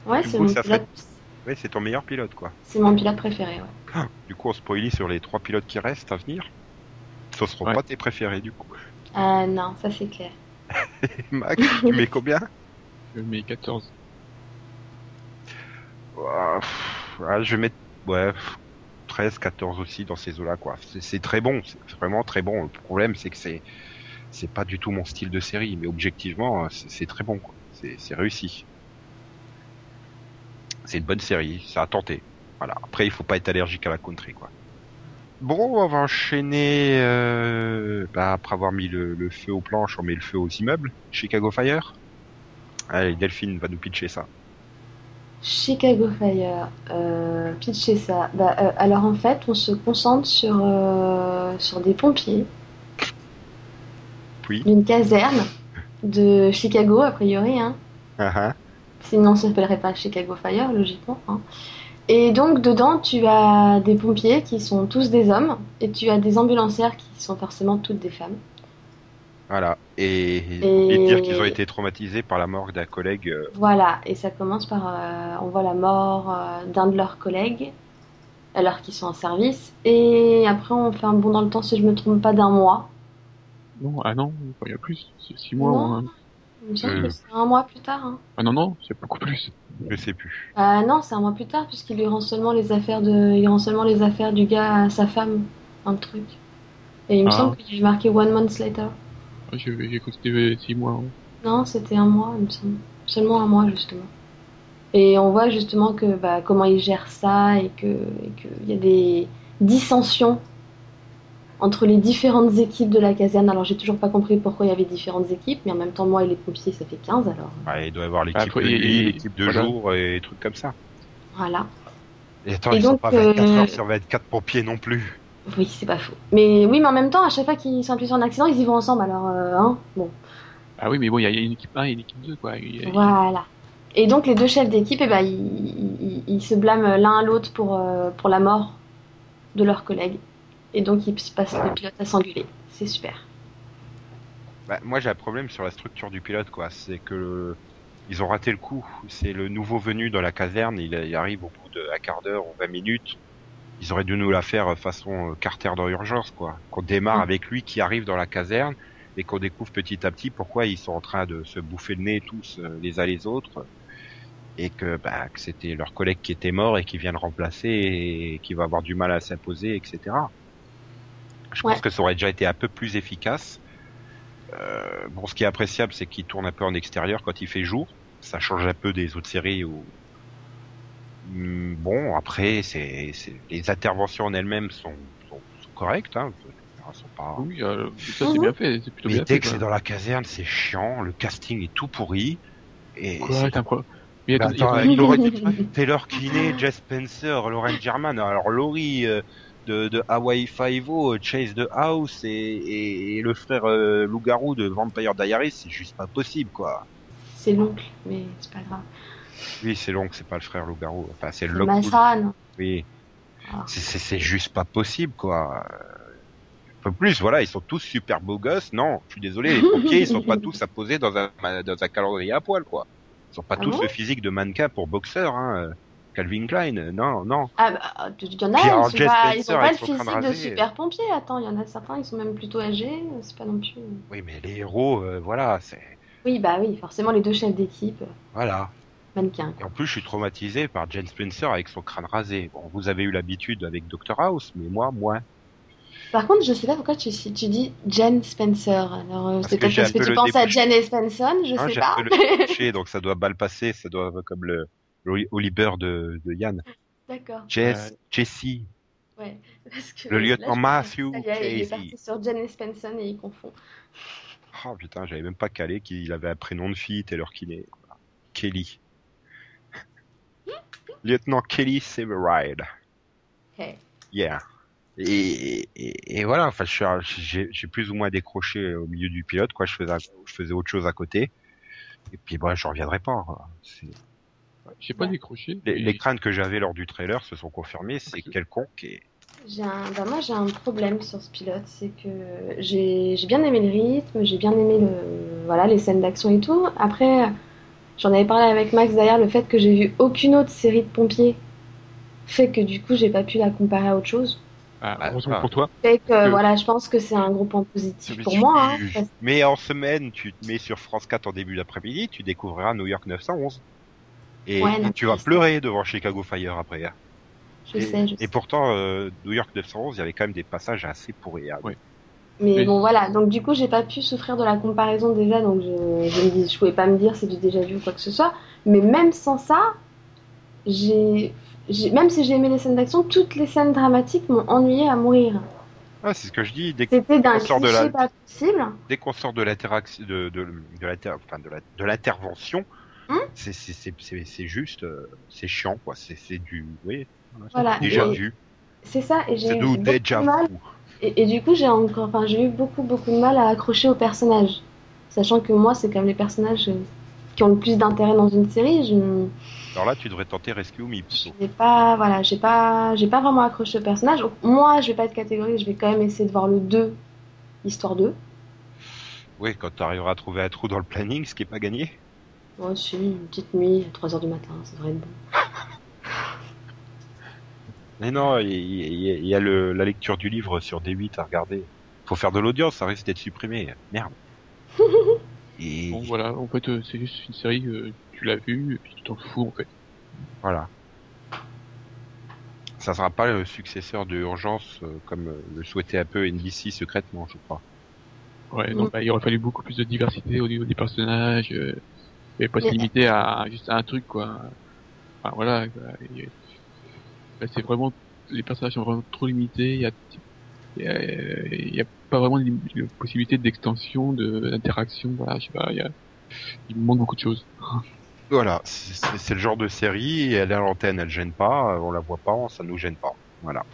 Ouais, c'est mon, pilote... Oui, c'est ton meilleur pilote, quoi. c'est mon pilote préféré, ouais. Ah, Du coup, on spoilie sur les trois pilotes qui restent à venir. Ce seront Ouais. pas tes préférés, du coup. Ah non, ça c'est clair. Max, tu mets combien? Je mets 14. Ouah, pff, ouais, Je vais mettre ouais, pff, 13, 14 aussi dans ces eaux-là, quoi. C'est- C'est très bon, c'est vraiment très bon. Le problème, c'est que c'est c'est pas du tout mon style de série, mais objectivement, c'est c'est très bon. C'est réussi. C'est une bonne série, ça a tenté. Voilà. Après, il faut pas être allergique à la country, quoi. Bon, on va enchaîner. Euh, bah, après avoir mis le, feu aux planches, on met le feu aux immeubles. Chicago Fire. Allez, Delphine va nous pitcher ça. Chicago Fire, euh, pitcher ça. Bah, euh, alors en fait, on se concentre sur, euh, sur des pompiers Oui. d'une caserne de Chicago, a priori. Hein. Ah, ah. Sinon, ça s'appellerait pas Chicago Fire, logiquement. hein. Et donc, dedans, tu as des pompiers qui sont tous des hommes, et tu as des ambulancières qui sont forcément toutes des femmes. Voilà. Et, Et- et dire qu'ils ont été traumatisés par la mort d'un collègue. euh, Voilà, et ça commence par. euh, on voit la mort euh, d'un de leurs collègues, alors qu'ils sont en service, et après, on fait un bond dans le temps, si je me trompe pas, d'un mois. Non, ah non, il y a plus. C'est 6 mois. Non. hein. Il me semble Euh. que c'est un mois plus tard. Hein. Ah non, non, c'est beaucoup plus. je sais plus. Euh, non, c'est un mois plus tard, puisqu'il lui rend seulement les affaires de, il rend seulement les affaires du gars à sa femme, un truc. Et il me Ah. semble qu'il y avait marqué one month later. Ah, J'ai j'ai cru que c'était 6 mois. hein. Non, c'était un mois, il me semble. Seulement un mois, justement. Et on voit justement que bah, comment ils gèrent ça et que et qu'il y a des dissensions entre les différentes équipes de la caserne. Alors j'ai toujours pas compris pourquoi il y avait différentes équipes, mais en même temps moi et les pompiers ça fait 15 alors Ouais, il doit y avoir l'équipe de nuit, l'équipe de voilà. jour et des trucs comme ça. voilà. Et attends, Et ils sont donc, pas 24 euh, heures sur 24 pompiers non plus. Oui, c'est pas faux. Mais oui, mais en même temps, à chaque fois qu'ils sont impliqués sur un accident, ils y vont ensemble alors euh, hein. Bon, Ah oui, mais bon, il y a une équipe 1 et une équipe 2, quoi. Il y a- voilà. Et donc les deux chefs d'équipe, eh ben, ils, ils- ils se blâment l'un à l'autre pour, euh, pour la mort de leurs collègues. Et donc ils se passent le pilote à s'engueuler. C'est super. Bah, moi, j'ai un problème sur la structure du pilote, quoi. C'est que le- ils ont raté le coup. C'est le nouveau venu dans la caserne. Il, il arrive au bout d'un quart d'heure ou 20 minutes. Ils auraient dû nous la faire façon euh, Carter dans Urgence, quoi. Qu'on démarre Mm. avec lui qui arrive dans la caserne et qu'on découvre petit à petit pourquoi ils sont en train de se bouffer le nez tous euh, les uns les autres et que, bah, que c'était leur collègue qui était mort et qui vient le remplacer et qui va avoir du mal à s'imposer, etc. Je pense que ça aurait déjà été un peu plus efficace. Euh, bon, ce qui est appréciable, c'est qu'il tourne un peu en extérieur quand il fait jour. Ça change un peu des autres séries où. Hmm, Bon, après, c'est, les interventions en elles-mêmes sont, sont, sont correctes. Hein. Elles sont pas... Oui, euh, ça c'est Mhm. bien fait, c'est plutôt Mais bien dès fait. que c'est dans la caserne, c'est chiant. Le casting est tout pourri. Et Quoi, c'est- t'as un pro- Mais attends, il aurait Taylor Kinney, Jess Spencer, Lauren German, alors Laurie euh, de, de Hawaii Five-O, Chase the House et, et, et le frère euh, loup-garou de Vampire Diaries, c'est juste pas possible quoi. C'est l'oncle, mais c'est pas grave. Oui, c'est long, c'est pas le frère loup-garou, enfin c'est le. Mazran. Oui, Ah. c'est- juste pas possible quoi. Euh, Un peu plus, voilà, ils sont tous super beaux gosses. Non, je suis désolé, les pompiers, ils sont pas tous à poser dans un dans un calendrier à poil quoi. Ils sont pas Ah tous bon? le physique de mannequin pour boxeur, hein. Euh, Calvin Klein, euh, non, non. Ah bah, il y en a, ils, Jess pas, ils ont pas le physique de super pompiers. Attends, il y en a certains, ils sont même plutôt âgés. C'est pas non plus. Oui, mais les héros, euh, voilà, c'est Oui, bah oui, forcément les deux chefs d'équipe, euh, voilà. mannequins. Et en plus, je suis traumatisé par Jane Spencer avec son crâne rasé. Bon, vous avez eu l'habitude avec Dr House, mais moi, moins. Par contre, je sais pas pourquoi tu, tu dis Jen Spencer. Alors, euh, Parce c'est que peut-être parce que peu tu le penses à débouché. Et Spencer, je Hein, sais pas. un peu le débouché, donc ça doit mal passer, ça doit comme le Oliver de, de Yann. D'accord. Jess, Jessie, Ouais. Parce que Le lieutenant Matthew dis, ça y est, Il est parti sur et Spencer et il confond. Oh putain, j'avais même pas calé qu'il avait un prénom de fille, Taylor Kinney. Kelly. Lieutenant Kelly Severide. Ok. Yeah. Et, et, et voilà, enfin, je suis- j'ai j'ai plus ou moins décroché au milieu du pilote, quoi. Je faisais, je faisais autre chose à côté. Et puis, bah, je reviendrai pas. quoi. J'ai pas Ouais. décroché. Les, craintes que j'avais lors du trailer se sont confirmées, c'est quelconque et J'ai un, bah moi j'ai un problème sur ce pilote, c'est que j'ai bien aimé le rythme, j'ai bien aimé le, voilà, les scènes d'action et tout. Après, j'en avais parlé avec Max d'ailleurs, le fait que j'ai vu aucune autre série de pompiers fait que du coup j'ai pas pu la comparer à autre chose. Ah, Bah, heureusement ah. pour toi. Fait que Euh, voilà, je pense que c'est un gros point positif Mais pour tu- moi. Hein, parce- Mais en semaine, tu te mets sur France 4 en début d'après-midi, tu découvriras New York 911. Et, Ouais, et tu vas pleurer devant Chicago Fire après. hein. je et, sais, je et sais. pourtant, euh, New York 911, il y avait quand même des passages assez pourris. hein. Mais bon voilà, donc du coup j'ai pas pu souffrir de la comparaison déjà, donc je, je me dis, je pouvais pas me dire c'est du déjà vu ou quoi que ce soit. Mais même sans ça, j'ai, j'ai- même si j'ai aimé les scènes d'action, toutes les scènes dramatiques m'ont ennuyé à mourir. Ah, c'est ce que je dis. Dès, C'était d'un sort de cliché la- pas possible. dès qu'on sort de l'interaction, de, de, de, l'inter- enfin, de, la- de l'intervention, Hum c'est, juste, euh, c'est chiant, quoi. C'est, du, oui, Voilà, déjà et- vu. C'est ça, et j'ai eu déjà de mal. Et, et du coup j'ai encore, enfin j'ai eu beaucoup beaucoup de mal à accrocher aux personnages, sachant que moi c'est quand même les personnages euh, qui ont le plus d'intérêt dans une série. Je, Alors là, tu devrais tenter Rescue Me plutôt. J'ai pas, voilà, j'ai pas, j'ai pas vraiment accroché au personnage. Moi, je vais pas être catégorique, je vais quand même essayer de voir le 2, histoire 2. Oui, quand tu arriveras à trouver un trou dans le planning, ce qui est pas gagné. Moi aussi, une petite nuit, à 3h du matin, ça devrait être bon. Mais non, il y, a le, la lecture du livre sur D8 à regarder. Faut faire de l'audience, ça risque d'être supprimé. Merde. Et Bon voilà, en fait euh, c'est juste une série, euh, tu l'as vue et puis tu t'en fous en fait. voilà. Ça sera pas le successeur de Urgence euh, comme le souhaitait un peu NBC secrètement, je crois. Ouais, Mm. donc bah, il aurait fallu beaucoup plus de diversité au niveau des personnages, et pas se limiter à juste à un truc quoi. Enfin voilà, c'est vraiment les personnages sont vraiment trop limités, il y a il y a, il y a pas vraiment de, de possibilité d'extension, de d'interaction, voilà, je sais pas, il y a il me manque beaucoup de choses. Voilà, c'est le genre de série, elle est à l'antenne, elle gêne pas, euh, on la voit pas, ça nous gêne pas. Voilà.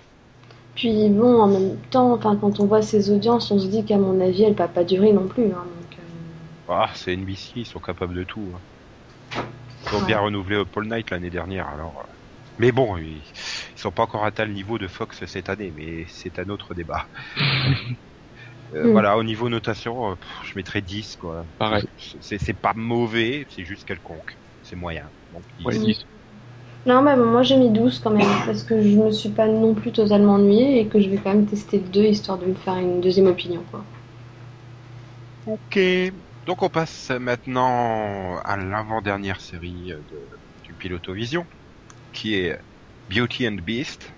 Puis bon, en même temps, enfin, quand on voit ces audiences, on se dit qu'à mon avis, elle va pas durer non plus. Hein, Ah, c'est NBC, ils sont capables de tout. hein. Ils ont bien renouvelé Paul Knight l'année dernière, alors. euh. Mais bon, ils, ils sont pas encore à tel niveau de Fox cette année, mais c'est un autre débat. Euh, Mm. Voilà, au niveau notation, euh, pff, je mettrais 10, quoi. Pareil. C'est c'est pas mauvais, c'est juste quelconque. C'est moyen. Donc, 10. Ouais. 10. Non, mais bon, moi j'ai mis 12 quand même, parce que je me suis pas non plus totalement ennuyée et que je vais quand même tester le 2 histoire de me faire une deuxième opinion. Quoi. Ok. Donc on passe maintenant à l'avant-dernière série euh, de, du Pilotovision, qui est Beauty and Beast.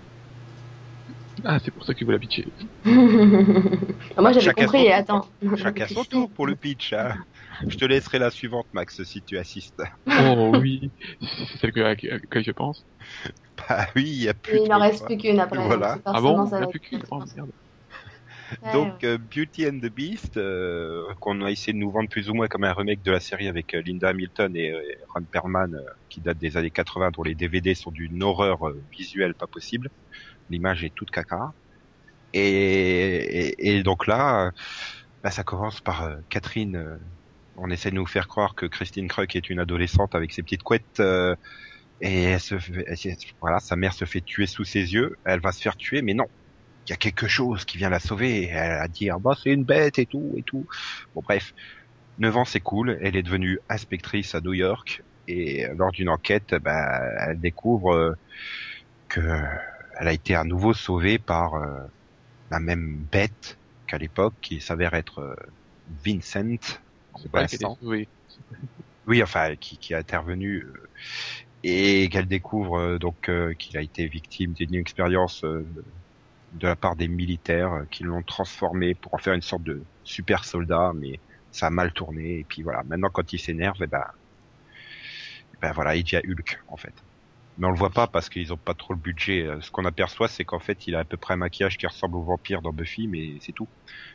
Ah, c'est pour ça que vous la pitcher. Ah, moi j'avais Chacun compris, son- attends. Chacun son tour pour le pitch. hein. Je te laisserai la suivante, Max, si tu assistes. Oh oui, c'est celle que, à laquelle je pense. Bah oui, il y a plus Et il en de reste plus qu'une après. Voilà. Ah bon? Il n'y a plus qu'une Oh merde. Ouais, Donc euh, Beauty and the Beast, euh, qu'on a essayé de nous vendre plus ou moins comme un remake de la série avec euh, Linda Hamilton et Ron Perlman, qui date des années 80, dont les DVD sont d'une horreur visuelle pas possible. L'image est toute caca. Et, et, et donc là, bah, ça commence par euh, Catherine. euh, on essaie de nous faire croire que Christine Krug est une adolescente avec ses petites couettes. euh, et elle se fait- elle- voilà, sa mère se fait tuer sous ses yeux. Elle va se faire tuer, mais non il y a quelque chose qui vient la sauver. Et elle a dit, ah bah c'est une bête et tout et tout. Bon bref, 9 ans c'est cool. Elle est devenue inspectrice à New York et lors d'une enquête, bah, elle découvre euh, que elle a été à nouveau sauvée par euh, la même bête qu'à l'époque, qui s'avère être euh, Vincent. C'est pas a sauvée. Oui, enfin, qui, qui est intervenu euh, et qu'elle découvre euh, donc euh, qu'il a été victime d'une expérience euh, de la part des militaires euh, qui l'ont transformé pour en faire une sorte de super soldat, mais ça a mal tourné. Et puis voilà, maintenant quand il s'énerve, eh ben, eh ben voilà, il devient Hulk en fait. Mais on le voit pas parce qu'ils ont pas trop le budget. Euh, Ce qu'on aperçoit, c'est qu'en fait, il a à peu près un maquillage qui ressemble au vampire dans Buffy, mais c'est tout.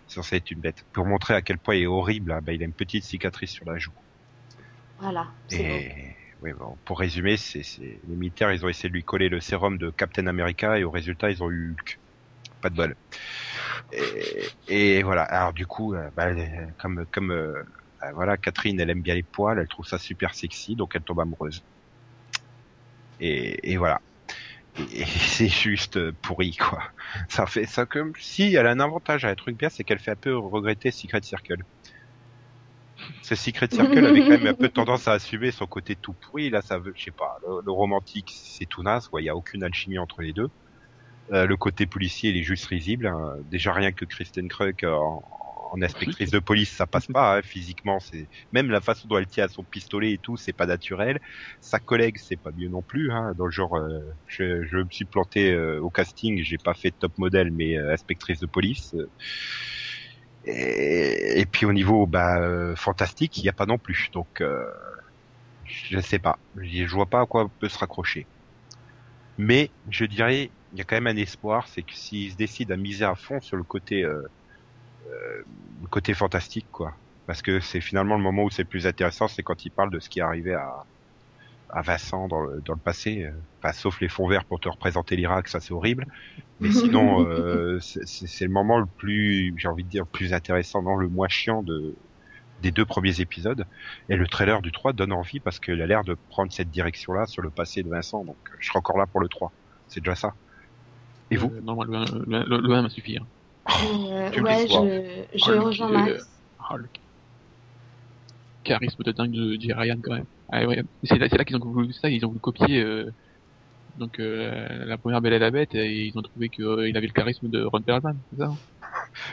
C'est censé être une bête. Pour montrer à quel point il est horrible, hein, ben, il a une petite cicatrice sur la joue. Voilà. Et oui, bon, pour résumer, c'est c'est- les militaires, ils ont essayé de lui coller le sérum de Captain America et au résultat, ils ont eu Hulk. Pas de bol. Et, et voilà. Alors du coup, euh, bah, comme comme euh, euh, voilà, Catherine, elle aime bien les poils, elle trouve ça super sexy, donc elle tombe amoureuse. Et, et voilà. Et, et c'est juste pourri quoi. Ça fait ça comme si elle a un avantage, un truc bien, c'est qu'elle fait un peu regretter Secret Circle. Ce Secret Circle avait quand même un peu tendance à assumer son côté tout pourri. Là, ça veut, je sais pas, le, le romantique, c'est tout naze. quoi. Il y a aucune alchimie entre les deux. Euh, le côté policier, il est juste risible. hein. Déjà rien que Kristen Krug euh, en, en inspectrice de police, ça passe pas. hein, physiquement, c'est même la façon dont elle tient à son pistolet et tout, c'est pas naturel. Sa collègue, c'est pas mieux non plus. Hein, dans le genre, euh, je, je me suis planté euh, au casting, j'ai pas fait top modèle, mais euh, inspectrice de police. euh, et, et puis au niveau bah, euh, fantastique, il n'y a pas non plus. Donc euh, je sais pas. Je je vois pas à quoi on peut se raccrocher. Mais je dirais, il y a quand même un espoir, c'est que s'ils se décident à miser à fond sur le côté euh, euh, le côté fantastique, quoi. Parce que c'est finalement le moment où c'est le plus intéressant, c'est quand ils parlent de ce qui est arrivé à, à Vincent dans le, dans le passé. Enfin, sauf les fonds verts pour te représenter l'Irak, ça c'est horrible. Mais sinon, euh, c'est le moment le plus, j'ai envie de dire, le plus intéressant, non, le moins chiant de des deux premiers épisodes. Et le trailer du 3 donne envie parce qu'il a l'air de prendre cette direction-là sur le passé de Vincent. Donc, je serai encore là pour le 3. C'est déjà ça. Et vous Euh, Non, moi, le 1 le, le, le 1 m'a suffi. Hein. Euh, ouais, je, je Oh, le- rejoins le- Max. Le charisme de dingue de Jay Ryan quand même. Ah, ouais. C'est là, là qu'ils ont voulu ça, ils ont voulu copier euh, donc euh, la première Belle et la Bête et ils ont trouvé qu'il avait le charisme de Ron Perlman, c'est ça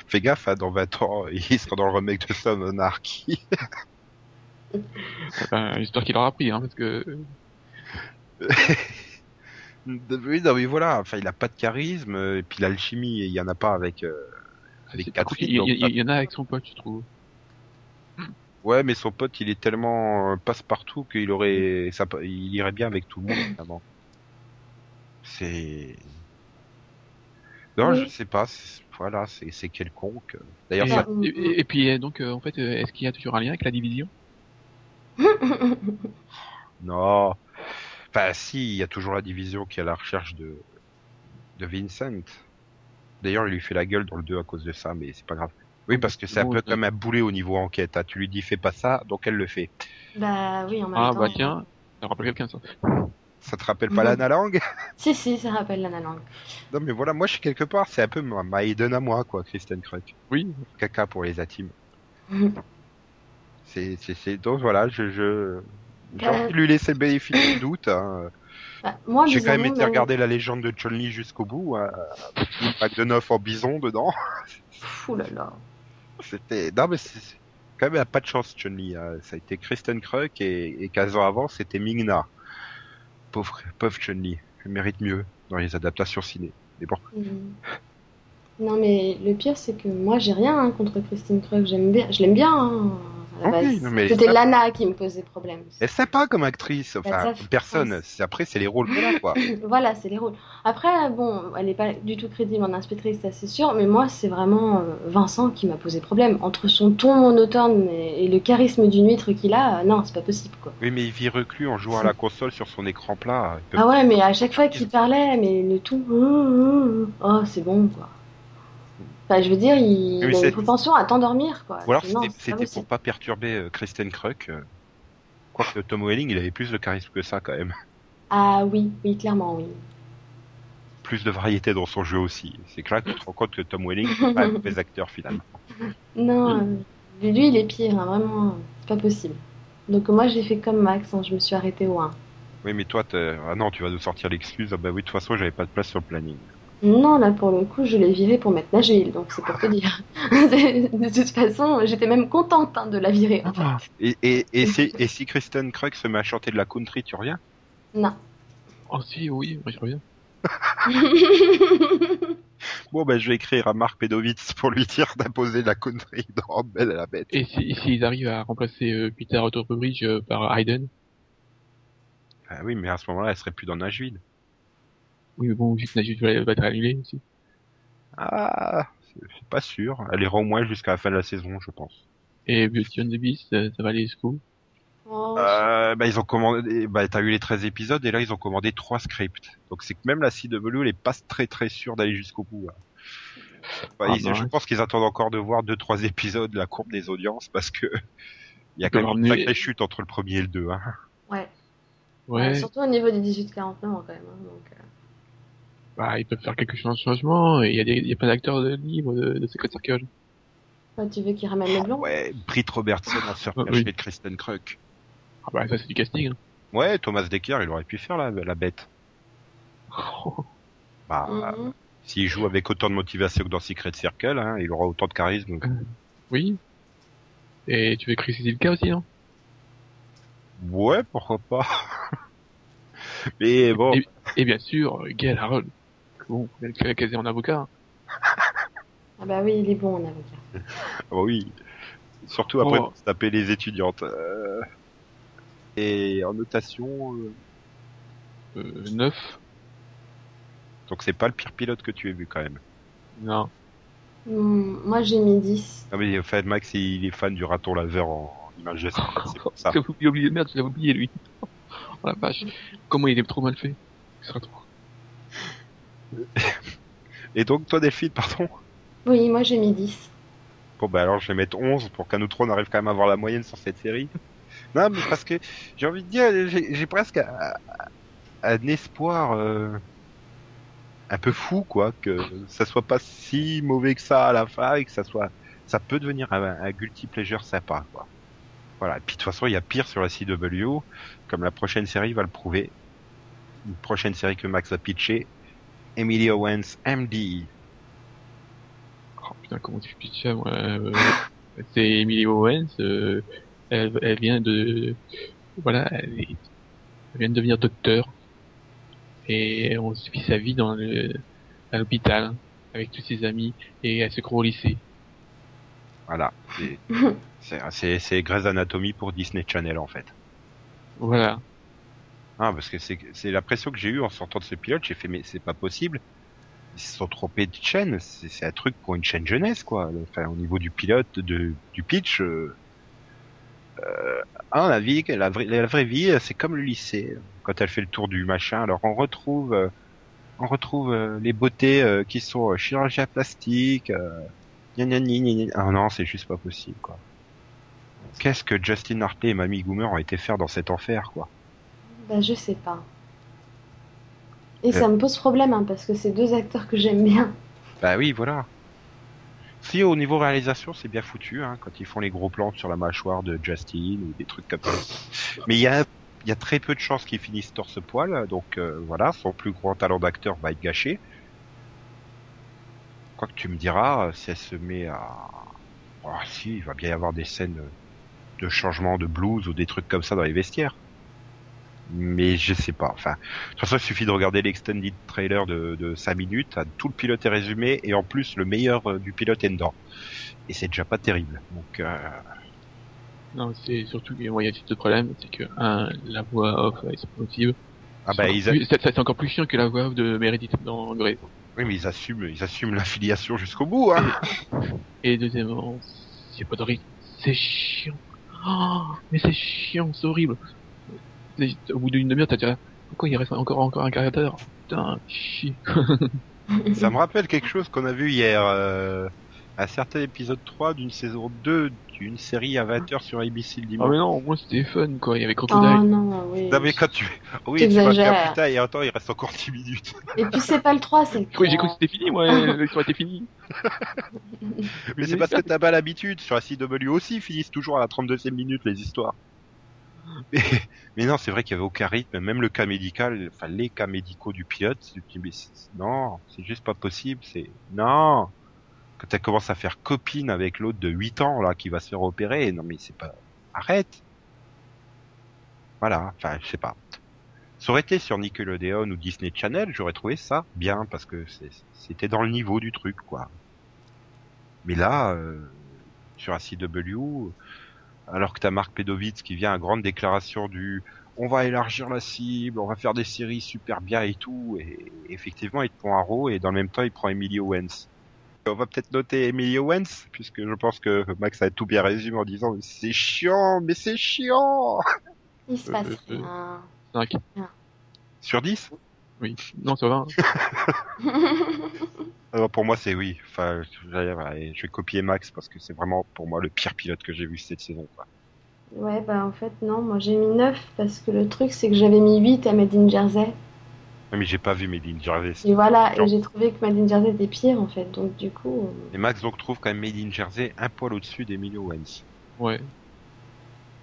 Fais gaffe, hein, dans 20 ans, il sera dans le remake de Son Anarchy. Enfin, j'espère qu'il aura pris, hein, parce que oui, non, mais voilà. Enfin, il a pas de charisme, euh, et puis l'alchimie, il y en a pas avec, euh, avec Catherine. il, y en a avec son pote, je trouve. Ouais, mais son pote, il est tellement euh, passe-partout qu'il aurait, ça, il irait bien avec tout le monde, finalement. C'est, non, Oui. je sais pas. c'est- Voilà, c'est, quelconque. D'ailleurs, Et, ça, et- puis euh, donc euh, en fait, est-ce qu'il y a toujours un lien avec la division? Non. Enfin, si, il y a toujours la division qui est à la recherche de, de Vincent. D'ailleurs, il lui fait la gueule dans le 2 à cause de ça, mais c'est pas grave. Oui, parce que c'est un peu comme un boulet au niveau enquête. hein. Tu lui dis fais pas ça, donc elle le fait. bah oui, en même Ah bah tiens, ça rappelle quelqu'un ça. Ça te rappelle pas l'Anna Lang? Si, si, ça rappelle la langue. Non, mais voilà, moi je suis quelque part, c'est un peu ma, ma à moi, quoi, Kristen Krug. Oui, Caca pour les. C'est, c'est, c'est, donc voilà, je, je, j'ai envie de lui laisser le bénéfice du doute. Hein. Bah, moi, J'ai quand même été regarder la légende de Chun-Li jusqu'au bout, hein, avec Mac de neuf en bison dedans. Fou là là. C'était, non mais c'est quand même un pas de chance Chun-Li. hein. Ça a été Kristen Krug et, et 15 ans avant, c'était Ming-Na. Pauvre, pauvre Chun-Li. Elle mérite mieux dans les adaptations ciné. Mais bon. Mm. Non, mais le pire, c'est que moi, j'ai rien hein, contre Christine Krug. J'aime bien, je l'aime bien. hein, Ah oui, C'était Lana qui me posait problème. Elle est sympa comme actrice, enfin, Bah, ça, personne. Après, c'est les rôles qu'elle a, quoi. Voilà, c'est les rôles. Après, bon, elle est pas du tout crédible en inspectrice, ça c'est sûr, mais moi, c'est vraiment euh, Vincent qui m'a posé problème. Entre son ton monotone et, le charisme d'une huître qu'il a, euh, non, c'est pas possible, quoi. Oui, mais il vit reclus en jouant à la console sur son écran plat. Peut- Ah ouais, mais à chaque fois qu'il parlait, mais le ton, oh, c'est bon, quoi. Enfin, je veux dire, il, Oui, il a c'est- une propension à t'endormir. Ou alors, c'était pour pas perturber euh, Kristen Krug. euh. Quoique Tom Welling, il avait plus de charisme que ça, quand même. Ah oui, oui, clairement, oui. Plus de variété dans son jeu aussi. C'est que là, tu te rends compte que Tom Welling, c'est pas un mauvais acteur, finalement. Non, euh, lui, il est pire, hein, vraiment, c'est pas possible. Donc moi, j'ai fait comme Max, hein, je me suis arrêtée au 1. Oui, mais toi, ah non, tu vas nous sortir l'excuse. Ah bah oui, de toute façon, j'avais pas de place sur le planning. Non, là pour le coup, je l'ai viré pour mettre Nagil, donc c'est pour te dire. de toute façon, j'étais même contente hein, de la virer. en fait. Et, et, et, si, et si Kristen Krug se met à chanter de la country, tu reviens? Non. Oh si, oui, moi je reviens. Bon, ben, je vais écrire à Marc Pedovitz pour lui dire d'imposer la connerie dans Belle à la bête. Et si, s'ils arrivent à remplacer euh, Peter Autobridge euh, par Hayden? Ah oui, mais à ce moment-là, elle serait plus dans Nashville. Oui, mais bon, vu que Najee va va être annulé aussi. Ah, c'est pas sûr. Elle ira au moins jusqu'à la fin de la saison, je pense. Et Beauty and the Beast, euh, ça va aller jusqu'où? Oh, Euh, bah, ils ont commandé, bah, t'as eu les 13 épisodes et là, ils ont commandé trois scripts. Donc, c'est que même la CW, elle est pas très très sûre d'aller jusqu'au bout. hein. Bah, Ah, ils- je ouais. pense qu'ils attendent encore de voir deux trois épisodes de la courbe des audiences parce que il y a quand même une sacrée chute entre le premier et le deux. Hein. ouais. Ouais, Ouais, Surtout au niveau des 18-49 ans, quand même. hein, donc, euh. Bah, ils peuvent faire quelques changements, et il y a des, il y a plein d'acteurs de libres de, de Secret Circle. Ouais, tu veux qu'il ramène le blond Ouais, Britt Robertson en sœur Ah, cachée oui. de Kristen Kruk. Ah bah, ça c'est du casting. hein. Ouais, Thomas Dekker, il aurait pu faire la, la bête. Bah, Mhm. s'il joue avec autant de motivation que dans Secret Circle, hein, il aura autant de charisme. Oui. Et tu veux Chris Zilka aussi, non? Ouais, pourquoi pas. Mais bon, Et, et bien sûr, euh, Gail Harold. Bon, casé en avocat. hein. Ah bah oui, il est bon en avocat. ah bah oui. Surtout après Oh. se taper les étudiantes. Euh, Et en notation, euh, Euh, 9 donc c'est pas le pire pilote que tu aies vu quand même. Non. Hmm, moi, j'ai mis 10. Non mais en fait, Max, il est fan du raton laveur en image de synthèse, c'est pour ça. J'avais oublié, merde, je l'avais oublié, lui. Oh la vache. Comment il est trop mal fait. Ce sera trop. Et donc toi Delphine, pardon? Oui, moi, j'ai mis 10. Bon bah alors je vais mettre 11 pour qu'un autre on arrive quand même à avoir la moyenne sur cette série. Non mais parce que j'ai envie de dire, j'ai presque un, un espoir euh, un peu fou quoi, que ça soit pas si mauvais que ça à la fin et que ça soit, ça peut devenir un, un guilty pleasure sympa quoi. Voilà. Et puis de toute façon il y a pire sur la CW, comme la prochaine série va le prouver. Une prochaine série que Max a pitché, Emily Owens MD. Oh putain, comment tu pitches ça, moi euh, C'est Emily Owens, euh, elle, elle vient de... Voilà, elle, est- elle vient de devenir docteur. Et on suit sa vie dans le, à l'hôpital, avec tous ses amis, et elle se croit au lycée. Voilà. C'est- C'est, c'est, c'est Grey's Anatomy pour Disney Channel en fait. Voilà. Ah, parce que c'est, c'est l'impression que j'ai eue en sortant de ce pilote. J'ai fait, mais c'est pas possible. Ils se sont trompés de chaîne. C'est, un truc pour une chaîne jeunesse, quoi. Enfin, au niveau du pilote, de, du pitch. Euh, euh, ah, la vie, la vraie, la vraie vie, c'est comme le lycée. Quand elle fait le tour du machin, alors on retrouve, euh, on retrouve euh, les beautés euh, qui sont. Euh, gna gna gna gna gna. Ah non, c'est juste pas possible, quoi. Qu'est-ce que Justin Hartley et Mamie Goomer ont été faire dans cet enfer, quoi? Bah, je sais pas. Et ça me pose problème, hein, parce que c'est deux acteurs que j'aime bien. Bah oui, voilà. Si au niveau réalisation, c'est bien foutu, hein, quand ils font les gros plans sur la mâchoire de Justin ou des trucs comme ça. Mais il y a, il y a très peu de chances qu'ils finissent torse-poil, donc euh, voilà, son plus grand talent d'acteur va être gâché. Quoi que tu me diras, euh, si elle se met à... Oh, si, il va bien y avoir des scènes de changement de blues ou des trucs comme ça dans les vestiaires. Mais je sais pas. Enfin, de toute façon, il suffit de regarder l'extended trailer de, de 5 minutes, à tout le pilote est résumé, et en plus, le meilleur euh, du pilote est dedans. Et c'est déjà pas terrible. Donc, euh, Non, c'est surtout qu'il y a deux problèmes. C'est que, un, la voix off est motive. ah bah, ils, a- Ça, ça, c'est encore plus chiant que la voix off de Meredith dans Grey. oui, mais ils assument, ils assument l'affiliation jusqu'au bout, hein. Et deuxièmement, c'est pas de rythme. C'est chiant. Oh, mais c'est chiant, c'est horrible. Au bout d'une demi-heure, t'as dit, pourquoi il reste encore, encore un quart d'heure? Putain, chier. Ça me rappelle quelque chose qu'on a vu hier, euh, un certain épisode 3 d'une saison 2 d'une série à 20h sur ABC le Ah dimanche. mais non, moi c'était fun, quoi. Il y avait Oh Crocodile. non, oui. Non mais quand tu... Oui, tu vas dire, T'exagères. putain, et attends, il reste encore 10 minutes. Et puis c'est pas le 3, c'est le Oui, j'ai cru 3. que c'était fini, moi. L'histoire était finie. Mais c'est parce que t'as pas l'habitude. Sur la CW aussi, ils finissent toujours à la 32e minute les histoires. Mais, mais non, c'est vrai qu'il y avait aucun rythme. Même le cas médical, enfin les cas médicaux du pilote, mais non, c'est juste pas possible. C'est non. Quand elle commence à faire copine avec l'autre de 8 ans là qui va se faire opérer, non mais c'est pas. Arrête. Voilà. Enfin, je sais pas. Ça aurait été sur Nickelodeon ou Disney Channel, j'aurais trouvé ça bien parce que c'était dans le niveau du truc, quoi. Mais là, euh, sur ACW, alors que t'as Marc Pedovitz qui vient à grande déclaration du on va élargir la cible, on va faire des séries super bien et tout, et effectivement il te prend Arrow et dans le même temps il prend Emily Owens. On va peut-être noter Emily Owens, puisque je pense que Max a tout bien résumé en disant c'est chiant, mais c'est chiant Il se passe Euh, euh, rien. 5. Sur 10 Oui. Non, ça va. Alors pour moi c'est oui. Enfin, je vais copier Max parce que c'est vraiment pour moi le pire pilote que j'ai vu cette saison. Quoi. Ouais, bah en fait, non, moi j'ai mis 9 parce que le truc c'est que j'avais mis 8 à Made in Jersey. Mais j'ai pas vu Made Jarvis. Et voilà, et j'ai trouvé que Made in Jersey était pire en fait, donc du coup. euh, Et Max donc trouve quand même Made in Jersey un poil au-dessus d'Emily Owens. Ouais.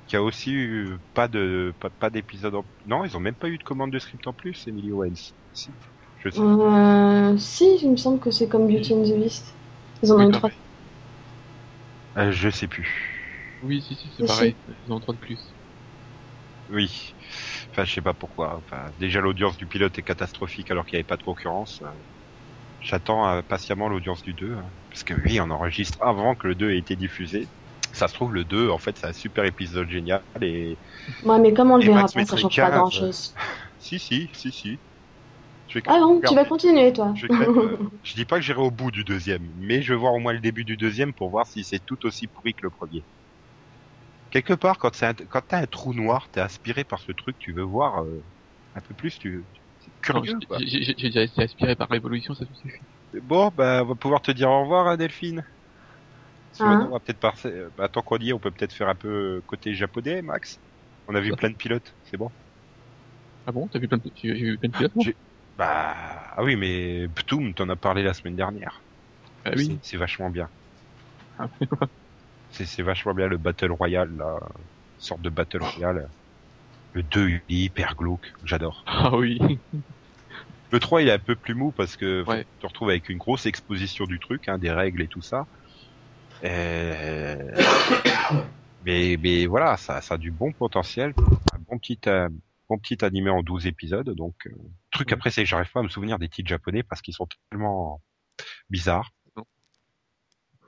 Qui a aussi eu pas de pas, pas d'épisode en... Non, ils ont même pas eu de commande de script en plus, Emily Owens. Si. Je sais. Euh, si, il me semble que c'est comme Beauty and the Beast. Ils en ont Oui, non, trois. Euh, je sais plus. Oui, si, si, c'est Si, pareil. Ils ont 3 de plus. Oui. Enfin, je sais pas pourquoi. Enfin, déjà l'audience du pilote est catastrophique alors qu'il n'y avait pas de concurrence. J'attends euh, patiemment l'audience du 2. hein. parce que oui, on enregistre avant que le 2 ait été diffusé. Ça se trouve, le 2, en fait, c'est un super épisode génial et... Ouais, mais comme on le verra pas, ça change pas 15, grand chose. Si, si, si, si. Je vais Ah bon, tu vas continuer toi Je, même, euh, je dis pas que j'irai au bout du deuxième, mais je vais voir au moins le début du deuxième pour voir si c'est tout aussi pourri que le premier. Quelque part, quand, c'est un- quand t'as un trou noir, t'es aspiré par ce truc, tu veux voir euh, un peu plus, tu Non, curieux. j'ai- déjà été aspiré par Révolution, ça me suffit. Bon, bah, on va pouvoir te dire au revoir, hein, Delphine. Parce que Hein maintenant, on va peut-être passer. euh, Bah, tant qu'on y est, on peut peut-être faire un peu euh, côté japonais, Max. On a vu plein de pilotes, c'est bon. Ah bon T'as vu plein de, tu- j'ai vu plein de pilotes moi Bah, ah oui, mais Ptoum, t'en as parlé la semaine dernière. Ah oui. C'est- vachement bien. Ah, C'est c'est vachement bien le Battle Royale, là. Une sorte de Battle Royale. Le 2, il est hyper glauque. J'adore. Ah oui. Le 3, il est un peu plus mou parce que Ouais. tu te retrouves avec une grosse exposition du truc, hein, des règles et tout ça. Euh, mais, mais voilà, ça, ça a du bon potentiel. Un bon petit, euh, bon petit animé en 12 épisodes. Donc, euh, truc après, c'est que j'arrive pas à me souvenir des titres japonais parce qu'ils sont tellement bizarres.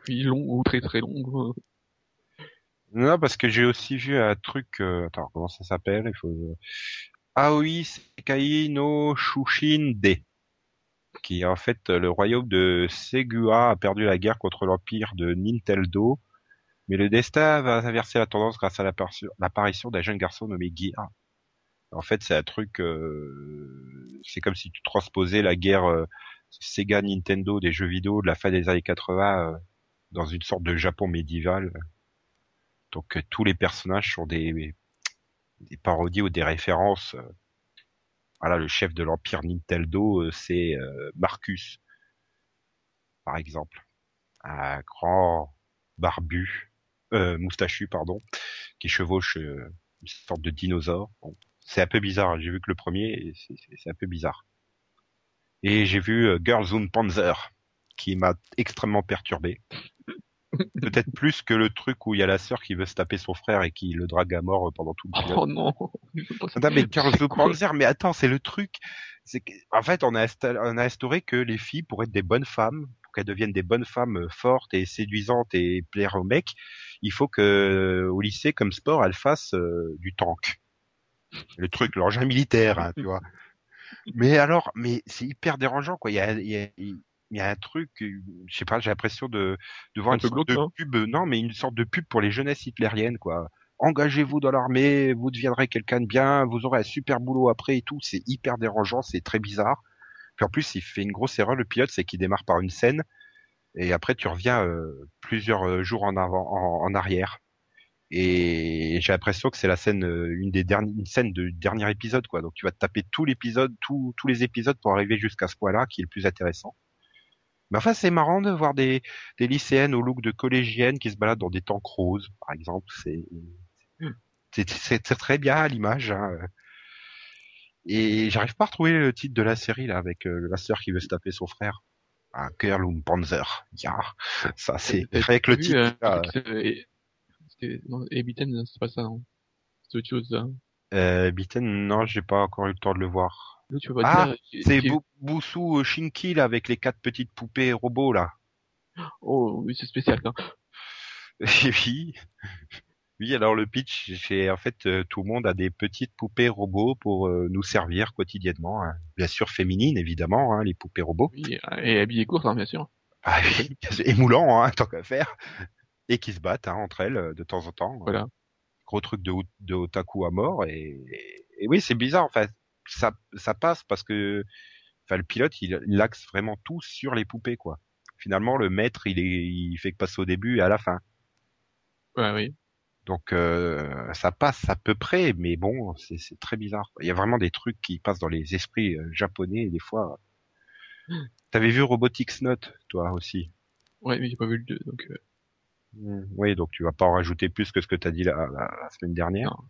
Oui, long ou très très long. Non, parce que j'ai aussi vu un truc. euh, attends, comment ça s'appelle? Il faut. Aoi Sekai no Shushin De, qui en fait euh, le royaume de Segua a perdu la guerre contre l'empire de Nintendo, mais le destin va inverser la tendance grâce à l'apparition d'un jeune garçon nommé Gear. En fait, c'est un truc. euh, c'est comme si tu transposais la guerre euh, Sega Nintendo des jeux vidéo de la fin des années 80 euh, dans une sorte de Japon médiéval. Donc euh, tous les personnages sont des, des parodies ou des références. Voilà, le chef de l'empire Nintendo, euh, c'est euh, Marcus, par exemple, un grand barbu, euh, moustachu, pardon, qui chevauche euh, une sorte de dinosaure. C'est un peu bizarre. hein. J'ai vu que le premier, c'est- un peu bizarre. Et j'ai vu Girls und Panzer, qui m'a extrêmement perturbé. Peut-être plus que le truc où il y a la sœur qui veut se taper son frère et qui le drague à mort euh, pendant tout le pilote. Oh non. Attends, mais Girls of Panzer, mais attends, c'est le truc. C'est que, en fait, on a, on a instauré que les filles, pour être des bonnes femmes, pour qu'elles deviennent des bonnes femmes euh, fortes et séduisantes et plaire aux mecs, il faut que, euh, au lycée, comme sport, elles fassent euh, du tank. Le truc, l'engin militaire, hein, tu vois. Mais alors, mais c'est hyper dérangeant, quoi. Il y a, il y a, il y a un truc, je sais pas, j'ai l'impression de, de voir Un une sorte glauque, de non pub, non, mais une sorte de pub pour les jeunesses hitlériennes, quoi engagez-vous dans l'armée, vous deviendrez quelqu'un de bien, vous aurez un super boulot après et tout. C'est hyper dérangeant, c'est très bizarre. Puis en plus, il fait une grosse erreur, le pilote, c'est qu'il démarre par une scène et après tu reviens euh, plusieurs jours en avant, en, en arrière. Et j'ai l'impression que c'est la scène, une des dernières, une scène de dernier épisode, quoi. Donc tu vas te taper tout l'épisode, tous les épisodes pour arriver jusqu'à ce point-là, qui est le plus intéressant. Mais enfin, c'est marrant de voir des, des lycéennes au look de collégiennes qui se baladent dans des tanks roses, par exemple. C'est, c'est, très bien à l'image. Hein. Et j'arrive pas à retrouver le titre de la série là avec euh, la sœur qui veut se taper son frère. Un Girl um Panzer. Ya. Ça c'est avec le vu, titre. euh, euh, et- Ebiten, c'est pas ça, non. C'est autre chose, hein. Euh, Bitten, non, j'ai pas encore eu le temps de le voir. Tu Ah, C'est Bou- Boussou Shinki là avec les quatre petites poupées robots là. Oh, oui, c'est spécial. Hein. oui. Oui, alors le pitch, c'est en fait euh, tout le monde a des petites poupées robots pour euh, nous servir quotidiennement. hein. Bien sûr féminines évidemment, hein, les poupées robots. Oui, et habillé court, hein, bien sûr. Ah oui, émoulant hein, tant qu'à faire. Et qui se battent hein, entre elles euh, de temps en temps. Voilà. Gros truc de, de otaku à mort et, et- et oui c'est bizarre en fait. Ça ça passe parce que enfin le pilote il, il axe vraiment tout sur les poupées quoi. Finalement le maître il est il fait que passer au début et à la fin. Ouais, oui. Donc euh, ça passe à peu près, mais bon, c'est c'est très bizarre. Il y a vraiment des trucs qui passent dans les esprits euh, japonais et des fois. T'avais vu Robotics Note, toi aussi? Ouais, mais j'ai pas vu le 2, donc euh, Oui, donc tu vas pas en rajouter plus que ce que t'as dit la, la, la semaine dernière. Non.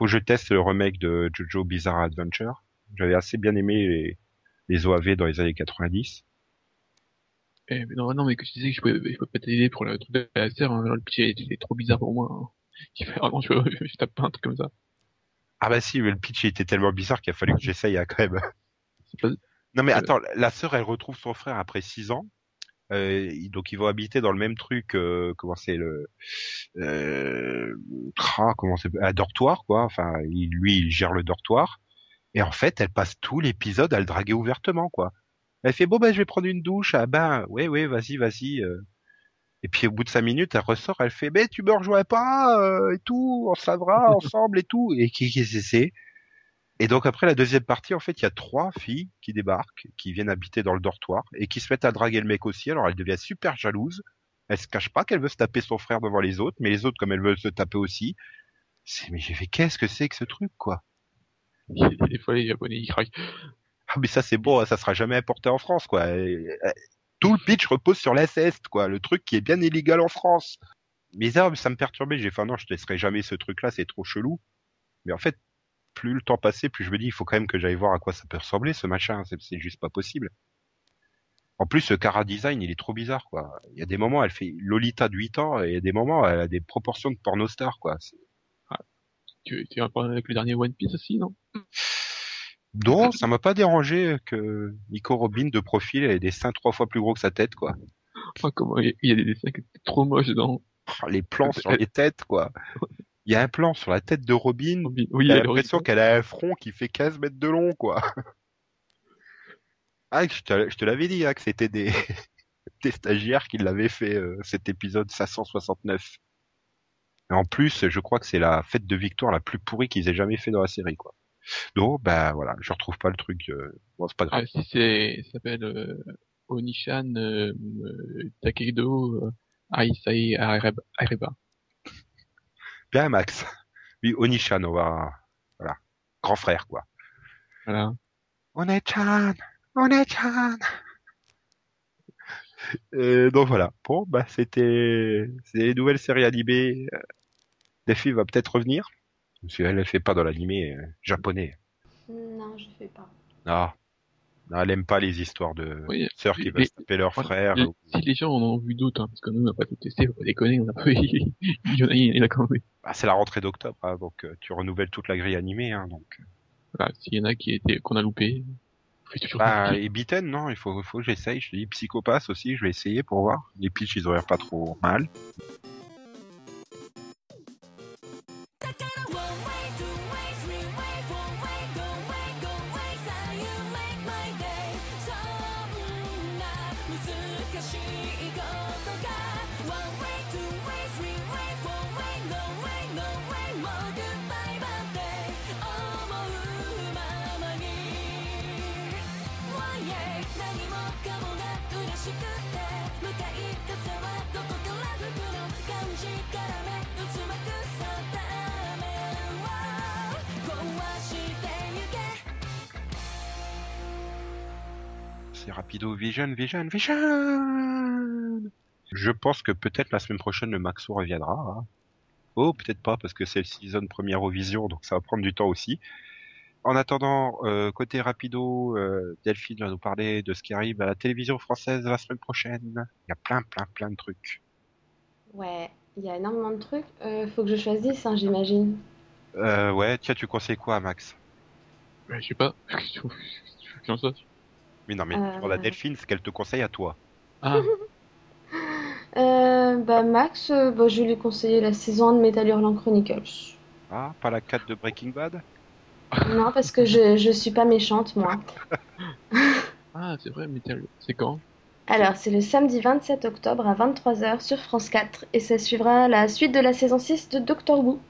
Faut que je teste le remake de Jojo Bizarre Adventure. J'avais assez bien aimé les, les OAV dans les années 90. eh, mais non, non, mais que je disais que je peux, je peux pas t'aider pour le truc de la serre, hein, le pitch est trop bizarre pour moi. Hein. Fait vraiment, je, je tape pas un truc comme ça. Ah bah si, mais le pitch était tellement bizarre qu'il a fallu que j'essaye hein, quand même. Pas, Non mais attends, la sœur elle retrouve son frère après six ans. Euh, donc ils vont habiter dans le même truc, euh, comment c'est le, euh, comment c'est, un dortoir quoi. Enfin, lui il gère le dortoir. Et en fait, elle passe tout l'épisode à le draguer ouvertement quoi. Elle fait bon ben je vais prendre une douche. Ah ben ouais ouais vas-y vas-y. Et puis au bout de cinq minutes, elle ressort, elle fait mais tu me rejoins pas et tout, on s'avra ensemble et tout. Et qui qui c'est? Et donc après la deuxième partie, en fait, il y a trois filles qui débarquent, qui viennent habiter dans le dortoir et qui se mettent à draguer le mec aussi. Alors elle devient super jalouse. Elle se cache pas qu'elle veut se taper son frère devant les autres, mais les autres, comme elles veulent se taper aussi, c'est mais j'ai fait qu'est-ce que c'est que ce truc quoi? Il- des fois, les japonais, ils craquent. Ah mais ça c'est bon, ça sera jamais importé en France quoi. Tout le pitch repose sur l'inceste quoi, le truc qui est bien illégal en France. Bizarre, mais ça me perturbait. J'ai fait non, je laisserai jamais ce truc là, c'est trop chelou. Mais en fait, plus le temps passait, plus je me dis il faut quand même que j'aille voir à quoi ça peut ressembler ce machin. C'est juste pas possible. En plus, ce Cara design, il est trop bizarre quoi. Il y a des moments, elle fait Lolita de 8 ans, et il y a des moments, elle a des proportions de pornostar quoi. C'est- Tu, tu as un problème avec le dernier One Piece aussi, non? Non, ça m'a pas dérangé que Nico Robin de profil ait des seins trois fois plus gros que sa tête quoi. Ah, comment, il y a des dessins qui étaient trop moches dedans. Ah, les plans sur les têtes, quoi. Il y a un plan sur la tête de Robin. Oui, il T'as y a l'impression le qu'elle a un front qui fait 15 mètres de long, quoi. Ah, je te, je te l'avais dit, hein, que c'était des, des stagiaires qui l'avaient fait, euh, cet épisode 569. Et en plus, je crois que c'est la fête de victoire la plus pourrie qu'ils aient jamais fait dans la série, quoi. Donc, bah, voilà, je retrouve pas le truc, euh, bon, c'est pas grave. Ah, si c'est, ça s'appelle euh, Onishan Takedo Aisai Areba. Bien, Max. Oui, Onishan, on va, voilà. Grand frère, quoi. Voilà. One-chan One-chan Euh, donc voilà. Bon, bah c'était c'est les nouvelles séries animées. Euh, Delphi va peut-être revenir. Parce qu'elle ne fait pas dans l'animé euh, japonais. Non, je fais pas. Ah. Non, elle aime pas les histoires de Oui, sœurs qui veulent taper leur frère. Si les gens en ont vu d'autres, hein, parce que nous on n'a pas tout testé, faut pas déconner, on a pas, il y en a, il y en a quand même. Ah, c'est la rentrée d'octobre, hein, donc euh, tu renouvelles toute la grille animée. Hein, donc. Voilà, s'il y en a qui étaient, qu'on a loupé, Bah, et Bitten, non, il faut, faut que j'essaye. Je dis Psychopass aussi, je vais essayer pour voir. Les pitchs, ils ont l'air pas trop mal. Rapido Vision, Vision, Vision Je pense que peut-être la semaine prochaine le Maxo reviendra. hein. Oh, peut-être pas, parce que c'est le season première Vision, donc ça va prendre du temps aussi. En attendant, euh, côté rapido, euh, Delphine va nous parler de ce qui arrive à la télévision française la semaine prochaine. Il y a plein, plein, plein de trucs. Ouais, il y a énormément de trucs. Euh, faut que je choisisse, hein, j'imagine. Euh, ouais, tiens, tu conseilles quoi à Max? Ouais, je sais pas veux que j'en sache Mais non, mais Euh. pour la Delphine, ce qu'elle te conseille à toi. Ah, Euh, bah Max, euh, bah, je lui conseiller la saison 1 de Metal Hurlant Chronicles. Ah, pas la 4 de Breaking Bad? Non, parce que je, je suis pas méchante, moi. ah c'est vrai, Metal. C'est quand? Alors, c'est le samedi 27 octobre à 23h sur France 4 et ça suivra la suite de la saison 6 de Doctor Who.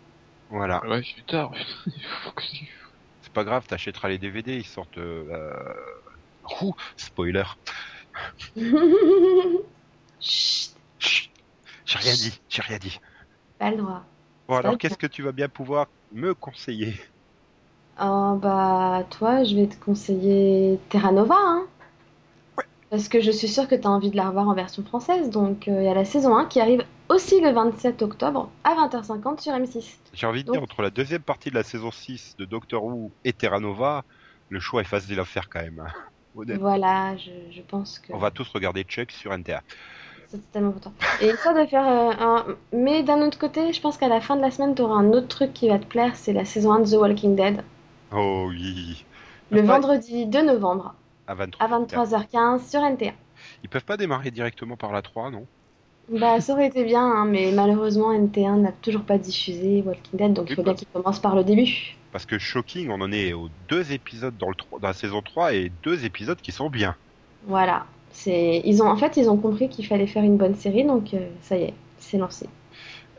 Voilà. Ouais, je suis tard. C'est pas grave, t'achèteras les DVD, ils sortent... Euh... euh, spoiler. Chut, Chut, j'ai rien dit, j'ai rien dit. pas le droit. Bon, alors qu'est-ce que tu vas bien pouvoir me conseiller? Oh, bah, toi, je vais te conseiller Terra Nova, hein. Parce que je suis sûre que tu as envie de la revoir en version française. Donc, euh, il y a la saison 1 qui arrive aussi le 27 octobre à 20h50 sur M6. J'ai envie de Donc- dire, entre la deuxième partie de la saison 6 de Doctor Who et Terra Nova, le choix est facile à faire quand même. Honnêtement. Voilà, je, je pense que On va tous regarder Chuck sur NTA. c'est tellement important. Et histoire de faire euh, un... Mais d'un autre côté, je pense qu'à la fin de la semaine, tu auras un autre truc qui va te plaire, c'est la saison 1 de The Walking Dead. Oh oui. Le vendredi 2 novembre À 23. à 23h15 sur NTA. Ils peuvent pas démarrer directement par la 3, non? Bah, ça aurait été bien, hein, mais malheureusement, NT1 n'a toujours pas diffusé Walking Dead, donc il faut bien qu'il commence par le début. Parce que Shocking, on en est aux deux épisodes dans, le 3 dans la saison 3 et deux épisodes qui sont bien. Voilà. C'est... Ils ont... En fait, ils ont compris qu'il fallait faire une bonne série, donc euh, ça y est, c'est lancé.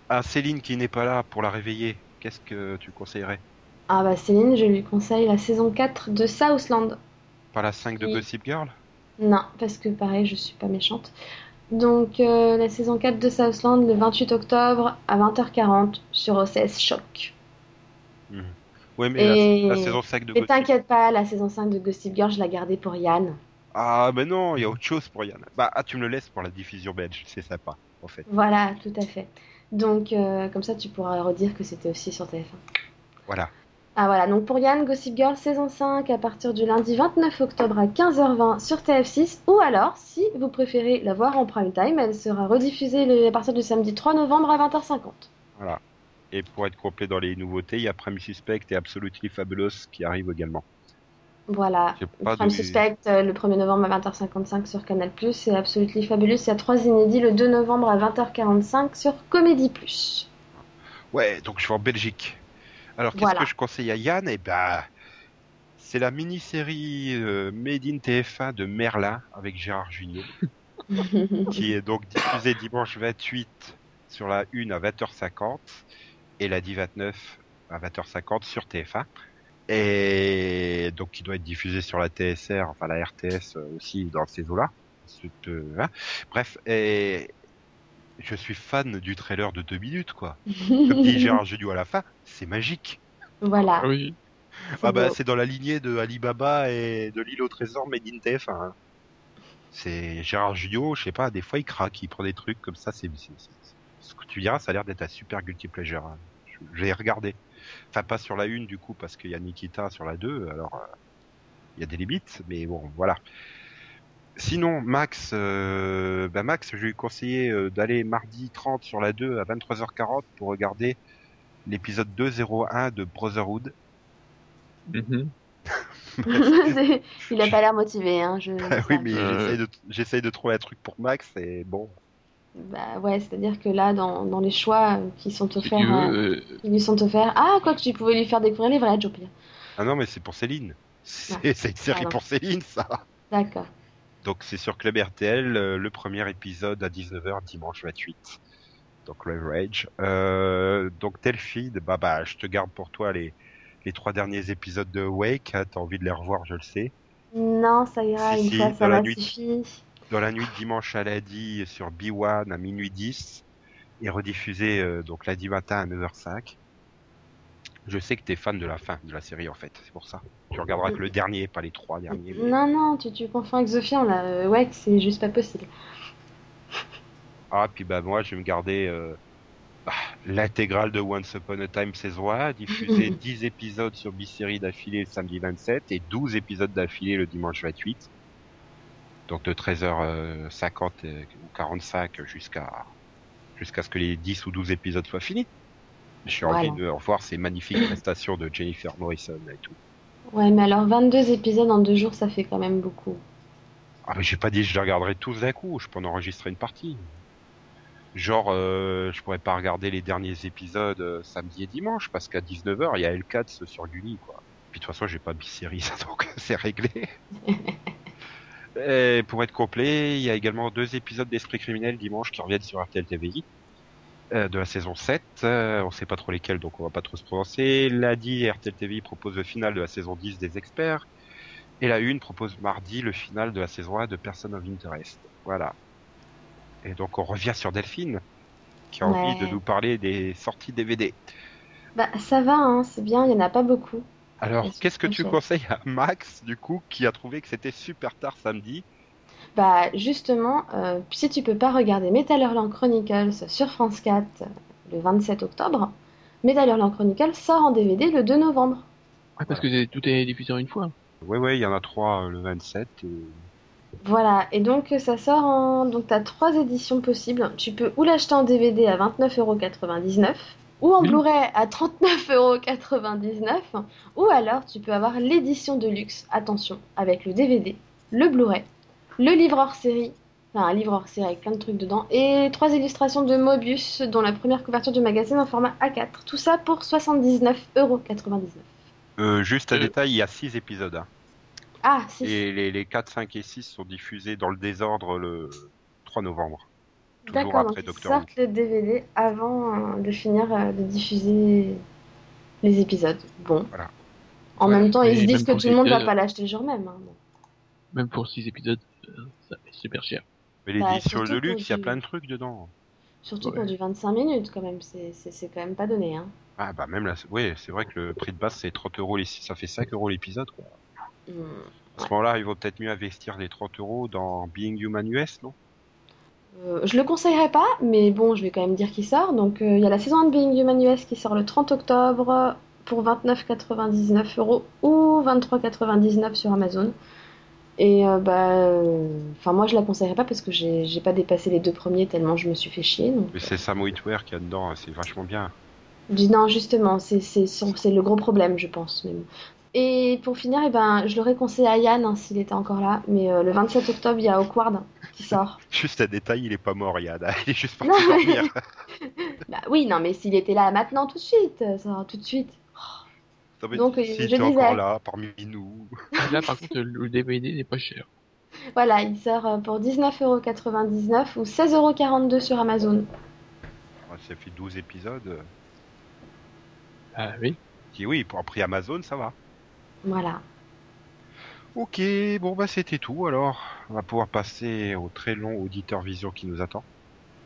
Ah, Céline qui n'est pas là pour la réveiller, qu'est-ce que tu conseillerais? Ah bah Céline, je lui conseille la saison 4 de Southland. Pas la 5 de Oui. Gossip Girl? Non, parce que pareil, je suis pas méchante. Donc euh, la saison 4 de Southland le 28 octobre à 20h40 sur OCS Choc. Ouais, mais la- Et... la, saison 5 de Et t'inquiète pas, la saison 5 de Gossip Girl, je l'ai gardée pour Yann. Ah, mais non, il y a autre chose pour Yann. Bah, ah, tu me le laisses pour la diffusion belge, c'est sympa, en fait. Voilà, tout à fait. Donc euh, comme ça, tu pourras redire que c'était aussi sur TF1. Voilà. Ah voilà, donc pour Yann, Gossip Girl saison 5 à partir du lundi 29 octobre à 15h20 sur TF6 ou alors, si vous préférez la voir en prime time, elle sera rediffusée à partir du samedi 3 novembre à 20h50. Voilà. Et pour être complet dans les nouveautés, il y a Prime Suspect et Absolutely Fabulous qui arrivent également. Voilà. Prime Suspect euh, le 1er novembre à 20h55 sur Canal+, et Absolutely Fabulous, il y a trois inédits le 2 novembre à 20h45 sur Comédie+. Ouais, donc je vais en Belgique. Alors qu'est-ce Voilà. que je conseille à Yann? Eh ben, c'est la mini-série euh, Made in TF1 de Merlin avec Gérard Jugnot, qui est donc diffusée dimanche 28 sur la 1 à 20h50 et lundi 29 à 20h50 sur TF1. Et donc qui doit être diffusé sur la TSR, enfin la RTS euh, aussi dans ces eaux-là. Euh, hein. Bref, et je suis fan du trailer de deux minutes, quoi. Comme dit Gérard Jugnot à la fin, c'est magique. voilà. Ah oui. c'est Ah bah c'est dans la lignée de Alibaba et de l'île au trésor Made in TF1. hein. C'est Gérard Jugnot, je sais pas, des fois il craque, il prend des trucs comme ça, c'est ce que tu diras, ça a l'air d'être un super guilty pleasure. hein. L'ai regardé. Enfin pas sur la une du coup parce qu'il y a Nikita sur la 2, alors euh, il y a des limites, mais bon voilà. Sinon Max, euh, bah Max, je vais lui conseiller euh, d'aller mardi 30 sur la 2 à 23h40 pour regarder l'épisode 201 de Brotherhood. Mhm. il a pas l'air motivé, hein. Je... Ah oui, mais Euh. j'essaye de, trouver un truc pour Max et bon. Bah ouais, c'est-à-dire que là, dans, dans les choix qui sont offerts, euh, veux, euh, qui lui sont offerts, ah, quoi que tu pouvais lui faire découvrir les vrais Pierre. Ah non, mais c'est pour Céline. C'est, une série Pardon. pour Céline, ça. D'accord. Donc c'est sur Club RTL, euh, le premier épisode à 19h dimanche 28. Donc Live Rage. Euh, donc Telfeed, bah bah, je te garde pour toi les les trois derniers épisodes de Wake. Hein, T'as envie de les revoir, je le sais. Non, ça ira, Si, une si, fois, ça m'a suffi. Dans la nuit de dimanche à lundi sur B1 à minuit 10 et rediffusé euh, donc lundi matin à 9h05. Je sais que t'es fan de la fin de la série en fait, c'est pour ça. Tu regarderas que le dernier, pas les trois derniers. mais- Non, non, tu, tu confonds avec Zofian, là. Euh, ouais, c'est juste pas possible. Ah, puis bah moi, je vais me garder euh, bah, l'intégrale de Once Upon a Time saison 1, diffusé 10 épisodes sur B-Série d'affilée le samedi 27 et 12 épisodes d'affilée le dimanche 28. Donc de 13h50 ou 45 jusqu'à jusqu'à ce que les 10 ou 12 épisodes soient finis. J'ai Voilà. envie de revoir ces magnifiques prestations de Jennifer Morrison et tout. Ouais, mais alors 22 épisodes en deux jours, ça fait quand même beaucoup. Ah mais j'ai pas dit que je les regarderai tous d'un coup, je peux en enregistrer une partie. Genre, euh, je pourrais pas regarder les derniers épisodes euh, samedi et dimanche, parce qu'à 19h, il y a L4 sur Gulli, quoi. Puis de toute façon, j'ai pas de série, donc c'est réglé. et pour être complet, il y a également deux épisodes d'Esprit criminel dimanche qui reviennent sur RTL TVI. Euh, de la saison 7, euh, on sait pas trop lesquels donc on va pas trop se prononcer. Lundi, RTL TVI propose le final de la saison 10 des experts. Et la une propose mardi le final de la saison 1 de Person of Interest. Voilà. Et donc on revient sur Delphine, qui a envie de nous parler des sorties DVD. Bah, ça va, hein, c'est bien, il y en a pas beaucoup. Alors, Est-ce qu'est-ce que tu conseilles à Max, du coup, qui a trouvé que c'était super tard samedi Bah, justement, euh, si tu peux pas regarder Metal Hurlant Chronicles sur France 4 euh, le 27 octobre, Metal Hurlant Chronicles sort en DVD le 2 novembre. Ouais, parce que tout est diffusé en une fois. Ouais, ouais, il y en a trois euh, le 27. Et... Voilà, et donc ça sort en. Donc t'as trois éditions possibles. Tu peux ou l'acheter en DVD à 29,99€ ou en. Blu-ray à 39,99€, ou alors tu peux avoir l'édition de luxe, attention, avec le DVD, le Blu-ray, le livre hors série, enfin un livre hors série avec plein de trucs dedans, et trois illustrations de Mobius, dont la première couverture du magazine en format A4. Tout ça pour 79,99€. Euh, juste à Euh. détail, il y a six épisodes. hein. Ah, si. Et les, les 4, 5 et 6 sont diffusés dans le désordre le 3 novembre. D'accord, donc ils sortent le DVD avant euh, de finir euh, de diffuser les épisodes. Bon. Voilà. En Ouais, même temps, ils se disent que tout le monde va les pas l'acheter le jour même. hein. Même pour 6 épisodes, ça fait super cher. Mais Bah, l'édition surtout de luxe, il y a du- plein de trucs dedans. Surtout Ouais. pour du 25 minutes, quand même. C'est c'est- c'est quand même pas donné. Hein. Ah bah même là, c'est- ouais, c'est vrai que le prix de base c'est 30 euros, les... ça fait 5 euros l'épisode. quoi. Hmm. À ce moment-là, il vaut peut-être mieux investir les 30 euros dans Being Human US, non? Euh, je le conseillerais pas, mais bon, je vais quand même dire qu'il sort. Donc, euh, il y a la saison 1 de Being Human US qui sort le 30 octobre pour 29,99 euros ou 23,99 sur Amazon. Et euh, bah, euh, enfin, moi, je la conseillerais pas parce que j'ai pas dépassé les deux premiers tellement je me suis fait chier. Donc, Mais c'est Sam Witwer qui a dedans, c'est vachement bien. non, justement, c'est c'est son- c'est le gros problème, je pense. Même. Et pour finir, eh ben, je l'aurais conseillé à Yann hein, s'il était encore là. Mais euh, le 27 octobre, il y a Awkward qui sort. Juste à détail, il est pas mort, Yann. Il est juste parti dormir. Bah oui, non, mais s'il était là maintenant, tout de suite, euh, ça tout de suite. Non, mais Donc, si je tu es disais. encore là, parmi nous. Là, par contre, le DVD n'est pas cher. Voilà, il sort euh, pour 19,99€ ou 16,42€ sur Amazon. Ça fait 12 épisodes. Ah oui. Qui, oui, pour un prix Amazon, ça va. Voilà. Ok, bon bah c'était tout alors. On va pouvoir passer au très long auditeur vision qui nous attend.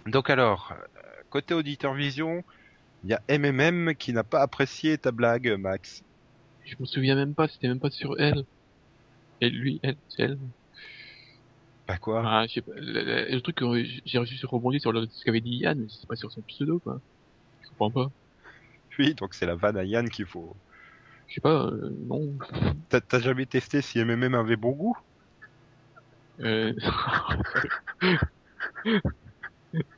Donc alors, euh, côté auditeur vision, il y a MMM qui n'a pas apprécié ta blague, Max. Je me souviens même pas, c'était même pas sur elle. Et lui, elle, c'est elle. Bah quoi? Ah, je sais pas, le, le- le truc que j'ai reçu sur rebondir sur le- ce qu'avait dit Yann, mais c'est pas sur son pseudo, quoi. Je comprends pas. Oui, donc c'est la vanne à Yann qu'il faut. Je sais pas, euh, non. T'as t'as jamais testé si MMM avait bon goût? Euh...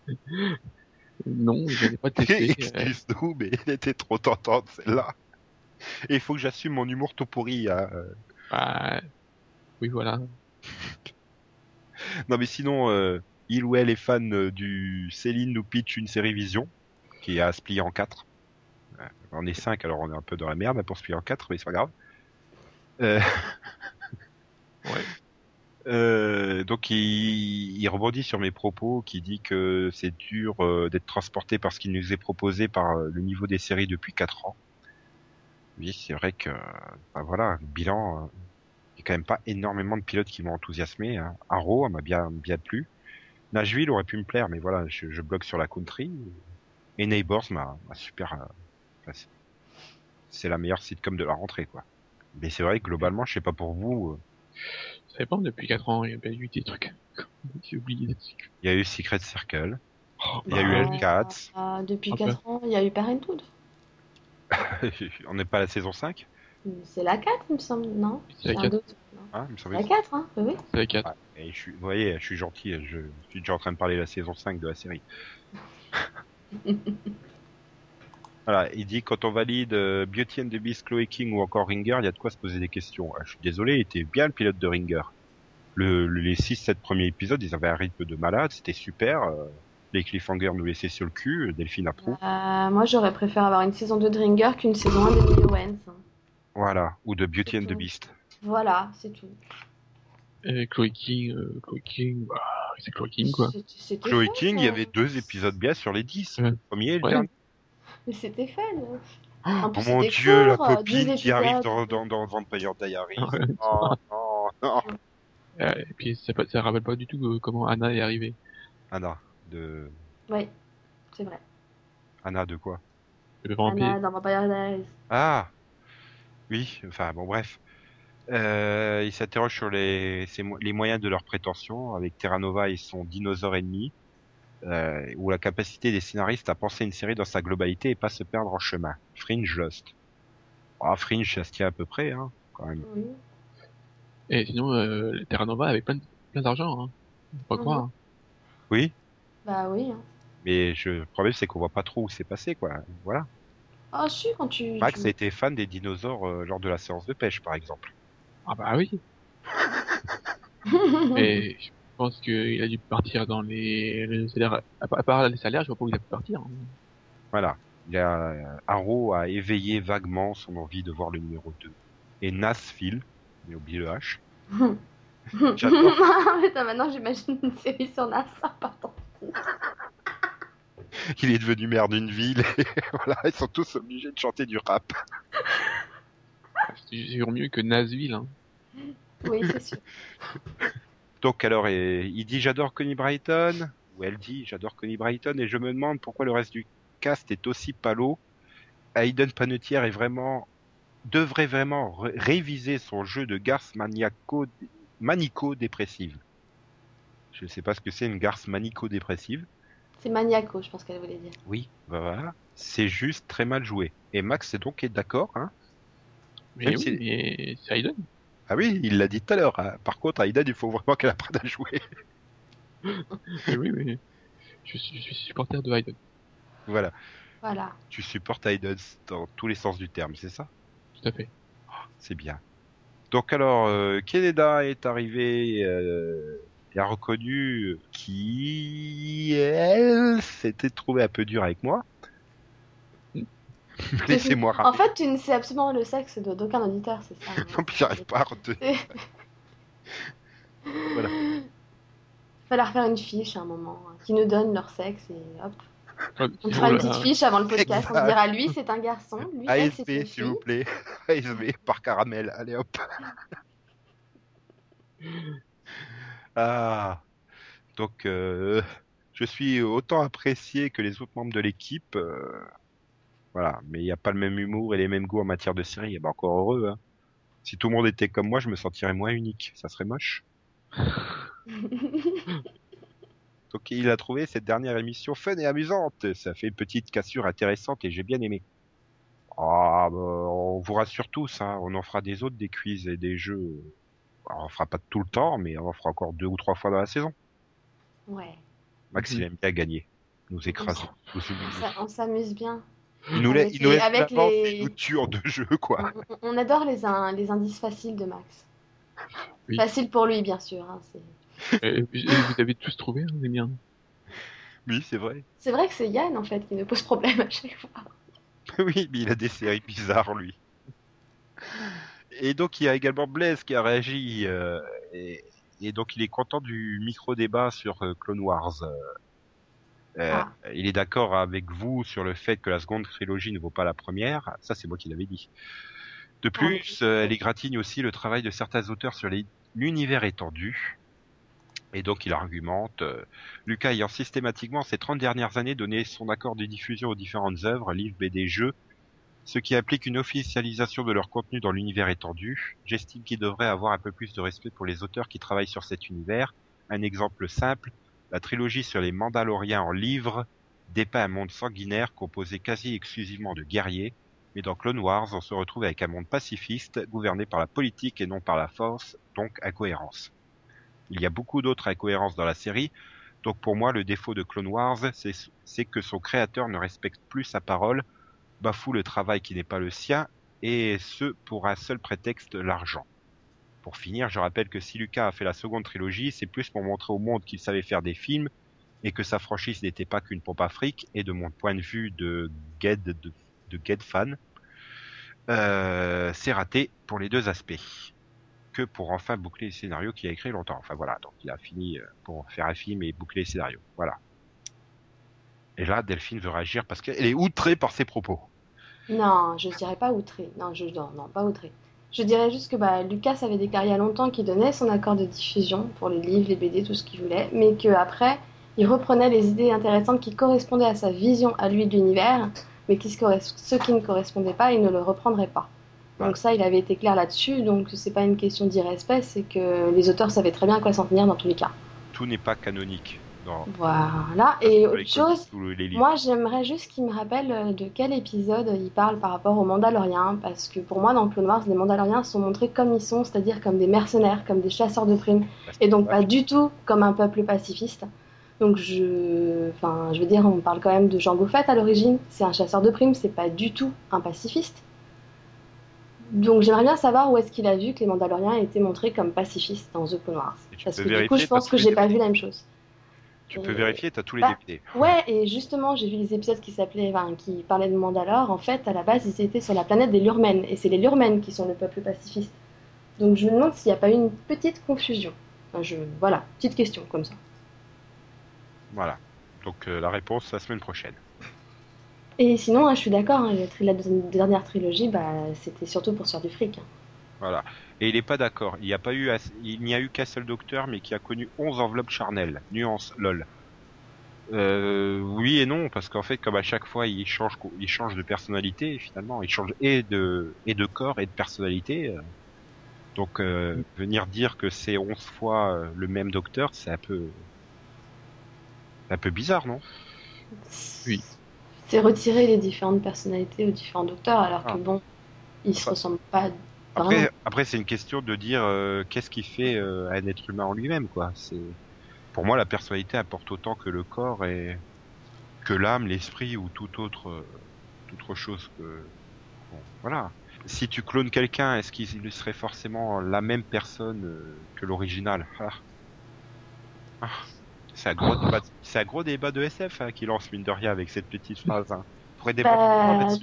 non, je n'ai pas testé. euh, Excuse-nous, mais elle était trop tentante celle-là. Et il faut que j'assume mon humour tout pourri. hein. bah, oui, voilà. Non mais sinon, euh, il ou elle est fan euh, du Céline nous pitch une série Vision, qui est à se plier en 4. On est 5, alors on est un peu dans la merde pour se plier en 4, mais c'est pas grave. Euh... Ouais. Euh, donc il, il rebondit sur mes propos qui dit que c'est dur euh, d'être transporté par ce qui nous est proposé par euh, le niveau des séries depuis 4 ans. Oui, c'est vrai que bah voilà, bilan, euh, il y a quand même pas énormément de pilotes qui m'ont enthousiasmé. Hein. Arrow m'a bien bien plu. Nashville aurait pu me plaire, mais voilà, je, je bloque sur la country. Et Neighbors m'a super. c'est la meilleure sitcom de la rentrée, quoi. Mais c'est vrai que globalement, je sais pas pour vous, Ça dépend, depuis 4 ans, il y a eu des trucs. J'ai oublié des trucs. il y a eu Secret Circle, Oh, il y a eu Euh, L4, euh, depuis Un peu. 4 ans, il y a eu Parenthood. on n'est pas à la saison 5, C'est la 4, il me semble, non C'est la J'ai un 4. doute. Non. hein, il me la que- 4, hein Oui, oui. C'est la 4. Ah, et je suis, vous voyez, je suis gentil, je suis déjà en train de parler de la saison 5 de la série. Voilà, il dit quand on valide euh, Beauty and the Beast, Chloe King ou encore Ringer, il y a de quoi se poser des questions. Ah, je suis désolé, il était bien le pilote de Ringer. Le, le- les 6-7 premiers épisodes, ils avaient un rythme de malade, c'était super. euh, les cliffhangers nous laissaient sur le cul, Delphine approuve. Euh, moi, j'aurais préféré avoir une saison 2 de Ringer qu'une saison 1 d'Emily Owens. Voilà, ou de Beauty and the. Beast. Voilà, c'est tout. Et Chloe King, euh, Chloe King, bah, c'est Chloe King, quoi. Fun, King, il y avait deux épisodes bien sur les 10. Ouais. Le premier et le Ouais. dernier. Mais c'était fun. Oh plus, mon dieu, la court, copine qui arrive dans, dans, dans Vampire Diaries. Ouais. Oh, non, non. Et puis ça, ça rappelle pas du tout euh, comment Anna est arrivée. Anna, de... Oui, c'est vrai. Anna de quoi? Le vampire. Anna dans Vampire Diaries. Ah Oui, enfin bon bref. Euh, il s'interroge sur les, les moyens de leur prétention avec Terra Nova et son dinosaure ennemi, euh, ou la capacité des scénaristes à penser une série dans sa globalité et pas se perdre en chemin. Fringe Lost. Ah, Fringe, ça se tient à peu près, hein, quand même. Oui. Et sinon, euh, Terra Nova avait plein, d'argent, hein. Faut pas croire. hein. Oui, Bah oui. hein. mais je, le problème c'est qu'on voit pas trop où c'est passé, quoi. Voilà. Ah si, quand tu... Max tu- était fan des dinosaures euh, lors de la séance de pêche, par exemple. Ah bah oui. Et je pense qu'il a dû partir dans les, les salaires. À part, les salaires, je vois pas où il a pu partir. hein. Voilà. Il a, euh, Arrow a éveillé vaguement son envie de voir le numéro 2. Et Nasville, mais oublié le H. J'adore. Putain, maintenant j'imagine une série sur NASA, pardon. Il est devenu maire d'une ville et voilà, ils sont tous obligés de chanter du rap. C'est sûr mieux que Nazville. Hein. Oui, c'est sûr. Donc alors, et- il dit j'adore Connie Brighton, ou elle dit j'adore Connie Brighton, et je me demande pourquoi le reste du cast est aussi palo. Hayden Panettiere est vraiment devrait vraiment ré- réviser son jeu de garce maniaco manico-dépressive. Je ne sais pas ce que c'est une garce manico-dépressive. C'est maniaco, je pense qu'elle voulait dire. Oui, bah voilà. C'est juste très mal joué. Et Max est donc d'accord, hein? Mais Même oui, si- mais c'est Hayden. Ah oui, il l'a dit tout à l'heure. hein. Par contre, Aiden, il faut vraiment qu'elle apprenne à jouer. Oui, mais je suis, je suis supporter de Hayden. Voilà. Voilà. Tu supportes Aiden dans tous les sens du terme, c'est ça? Tout à fait. C'est bien. Donc alors, euh, Keneda est arrivé euh, et a reconnu qui elle s'était trouvé un peu dur avec moi. Laissez-moi En fait, tu ne sais absolument le sexe d'aucun auditeur, c'est ça. hein. Non, puis j'arrive pas à retenir. Voilà. Fallait refaire une fiche à un moment, hein, qui nous donne leur sexe et hop. On fera une petite fiche avant le podcast. On Exact. dira lui c'est un garçon, lui ASB, s'il vous plaît. ASB par caramel. Allez hop. ah. Donc, euh, je suis autant apprécié que les autres membres de l'équipe. euh, voilà. Mais il n'y a pas le même humour et les mêmes goûts en matière de série. Et ben encore heureux. Hein. Si tout le monde était comme moi, je me sentirais moins unique. Ça serait moche. Donc il a trouvé cette dernière émission fun et amusante. Ça fait une petite cassure intéressante et j'ai bien aimé. Ah, bah, on vous rassure tous, hein, on en fera des autres, des quiz et des jeux. Alors, on fera pas tout le temps, mais on en fera encore deux ou trois fois dans la saison. ouais, Max, il aime bien gagner, nous écraser, on s'amuse bien. Il nous, il nous avec les- deux jeux, quoi. On, adore les, in- les indices faciles de Max. Oui. Facile pour lui, bien sûr. hein, et- et vous avez tous trouvé, hein, les miens. Oui, c'est vrai. C'est vrai que c'est Yann en fait qui nous pose problème à chaque fois. oui, mais il a des séries bizarres, lui. Et donc, il y a également Blaise qui a réagi, euh, et, et donc il est content du micro-débat sur euh, Clone Wars. euh. Euh, Ah. Il est d'accord avec vous sur le fait que la seconde trilogie ne vaut pas la première. Ça, c'est moi qui l'avais dit. De plus, euh, elle égratigne aussi le travail de certains auteurs sur l'univers étendu. Et donc, il argumente, euh, Lucas ayant systématiquement ces 30 dernières années donné son accord de diffusion aux différentes œuvres, livres, BD, jeux, ce qui implique une officialisation de leur contenu dans l'univers étendu, j'estime qu'il devrait avoir un peu plus de respect pour les auteurs qui travaillent sur cet univers. Un exemple simple, la trilogie sur les Mandaloriens en livre dépeint un monde sanguinaire composé quasi exclusivement de guerriers, mais dans Clone Wars, on se retrouve avec un monde pacifiste, gouverné par la politique et non par la force, donc incohérence. Il y a beaucoup d'autres incohérences dans la série, donc pour moi le défaut de Clone Wars, c'est c'est que son créateur ne respecte plus sa parole bafoue le travail qui n'est pas le sien, et ce pour un seul prétexte, l'argent. Pour finir, je rappelle que si Lucas a fait la seconde trilogie, c'est plus pour montrer au monde qu'il savait faire des films et que sa franchise n'était pas qu'une pompe à fric. Et de mon point de vue de Ged, de, de fan, euh, c'est raté pour les deux aspects. Que pour enfin boucler les scénarios qu'il a écrit longtemps. Enfin voilà, donc il a fini euh, pour faire un film et boucler les scénarios. Voilà. Et là, Delphine veut réagir parce qu'elle est outrée par ses propos. Non, je dirais pas outré. Non, je, non, non, pas outré. Je dirais juste que bah, Lucas avait déclaré il y a longtemps qu'il donnait son accord de diffusion pour les livres, les BD, tout ce qu'il voulait, mais qu'après, il reprenait les idées intéressantes qui correspondaient à sa vision à lui de l'univers, mais qui, ce qui ne correspondait pas, il ne le reprendrait pas. Donc ça, il avait été clair là-dessus, donc c'est pas une question d'irrespect, c'est que les auteurs savaient très bien à quoi s'en tenir dans tous les cas. Tout n'est pas canonique. Voilà, et autre chose, moi j'aimerais juste qu'il me rappelle euh, de quel épisode il parle par rapport aux Mandaloriens, parce que pour moi dans Clone Wars, les Mandaloriens sont montrés comme ils sont, c'est-à-dire comme des mercenaires, comme des chasseurs de primes, et donc pas du tout comme un peuple pacifiste. Donc je, enfin, je veux dire, on parle quand même de Jean Fett à l'origine. C'est un chasseur de primes, c'est pas du tout un pacifiste. Donc j'aimerais bien savoir où est-ce qu'il a vu que les Mandaloriens étaient montrés comme pacifistes dans The Clone Wars. Parce que du coup, je pense que j'ai pas vu la même chose. Tu peux vérifier, t'as tous les bah, Ouais, et justement, j'ai vu les épisodes qui s'appelaient, enfin, qui parlaient de Mandalore. En fait, à la base, ils étaient sur la planète des Lurmen, et c'est les Lurmen qui sont le peuple pacifiste. Donc je me demande s'il n'y a pas eu une petite confusion. Enfin, je, voilà, petite question comme ça. Voilà. Donc euh, la réponse la semaine prochaine. Et sinon, hein, je suis d'accord, hein, la dernière trilogie, bah, c'était surtout pour se faire du fric. Hein. Voilà. Et il n'est pas d'accord. Il n'y a pas eu, il n'y a eu qu'un seul docteur, mais qui a connu 11 enveloppes charnelles. Nuance, lol. Euh, oui et non, parce qu'en fait, comme à chaque fois, il change, il change de personnalité, finalement, il change et de, et de corps et de personnalité. Euh. Donc, euh, venir dire que c'est 11 fois le même docteur, c'est un peu, un peu bizarre, non? Oui. C'est retirer les différentes personnalités aux différents docteurs, alors que ah. bon, ils se ressemblent pas. Après, après c'est une question de dire euh, qu'est-ce qui fait euh, un être humain en lui-même, quoi. C'est pour moi la personnalité apporte autant que le corps et que l'âme, l'esprit ou toute autre euh, toute autre chose que bon, voilà. Si tu clones quelqu'un, est-ce qu'il serait forcément la même personne que l'original? Ah. ah. C'est un gros débat, c'est un gros débat de SF hein, qui lance mine de rien avec cette petite phrase. Hein. Bah,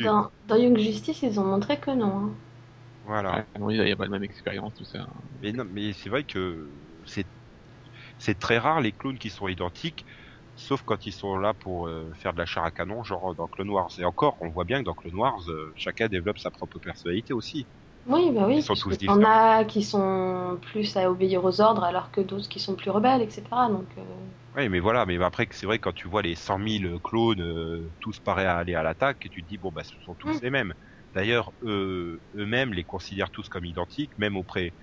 dans, dans, Young Justice, ils ont montré que non. Hein. Voilà. il n'y a pas la même expérience, tout ça. Mais non, mais c'est vrai que c'est c'est très rare les clones qui sont identiques, sauf quand ils sont là pour euh, faire de la chair à canon, genre dans Clone Wars. Et encore, on voit bien que dans Clone Wars, euh, chacun développe sa propre personnalité aussi. Oui, bah oui. Il y en a qui sont plus à obéir aux ordres, alors que d'autres qui sont plus rebelles, etc. Donc. Euh, oui, mais voilà, mais après, c'est vrai, quand tu vois les 100 000 clones, euh, tous paraît à aller à l'attaque, et tu te dis, bon, bah, ce sont tous mm. les mêmes. D'ailleurs, eux, eux-mêmes les considèrent tous comme identiques, même auprès,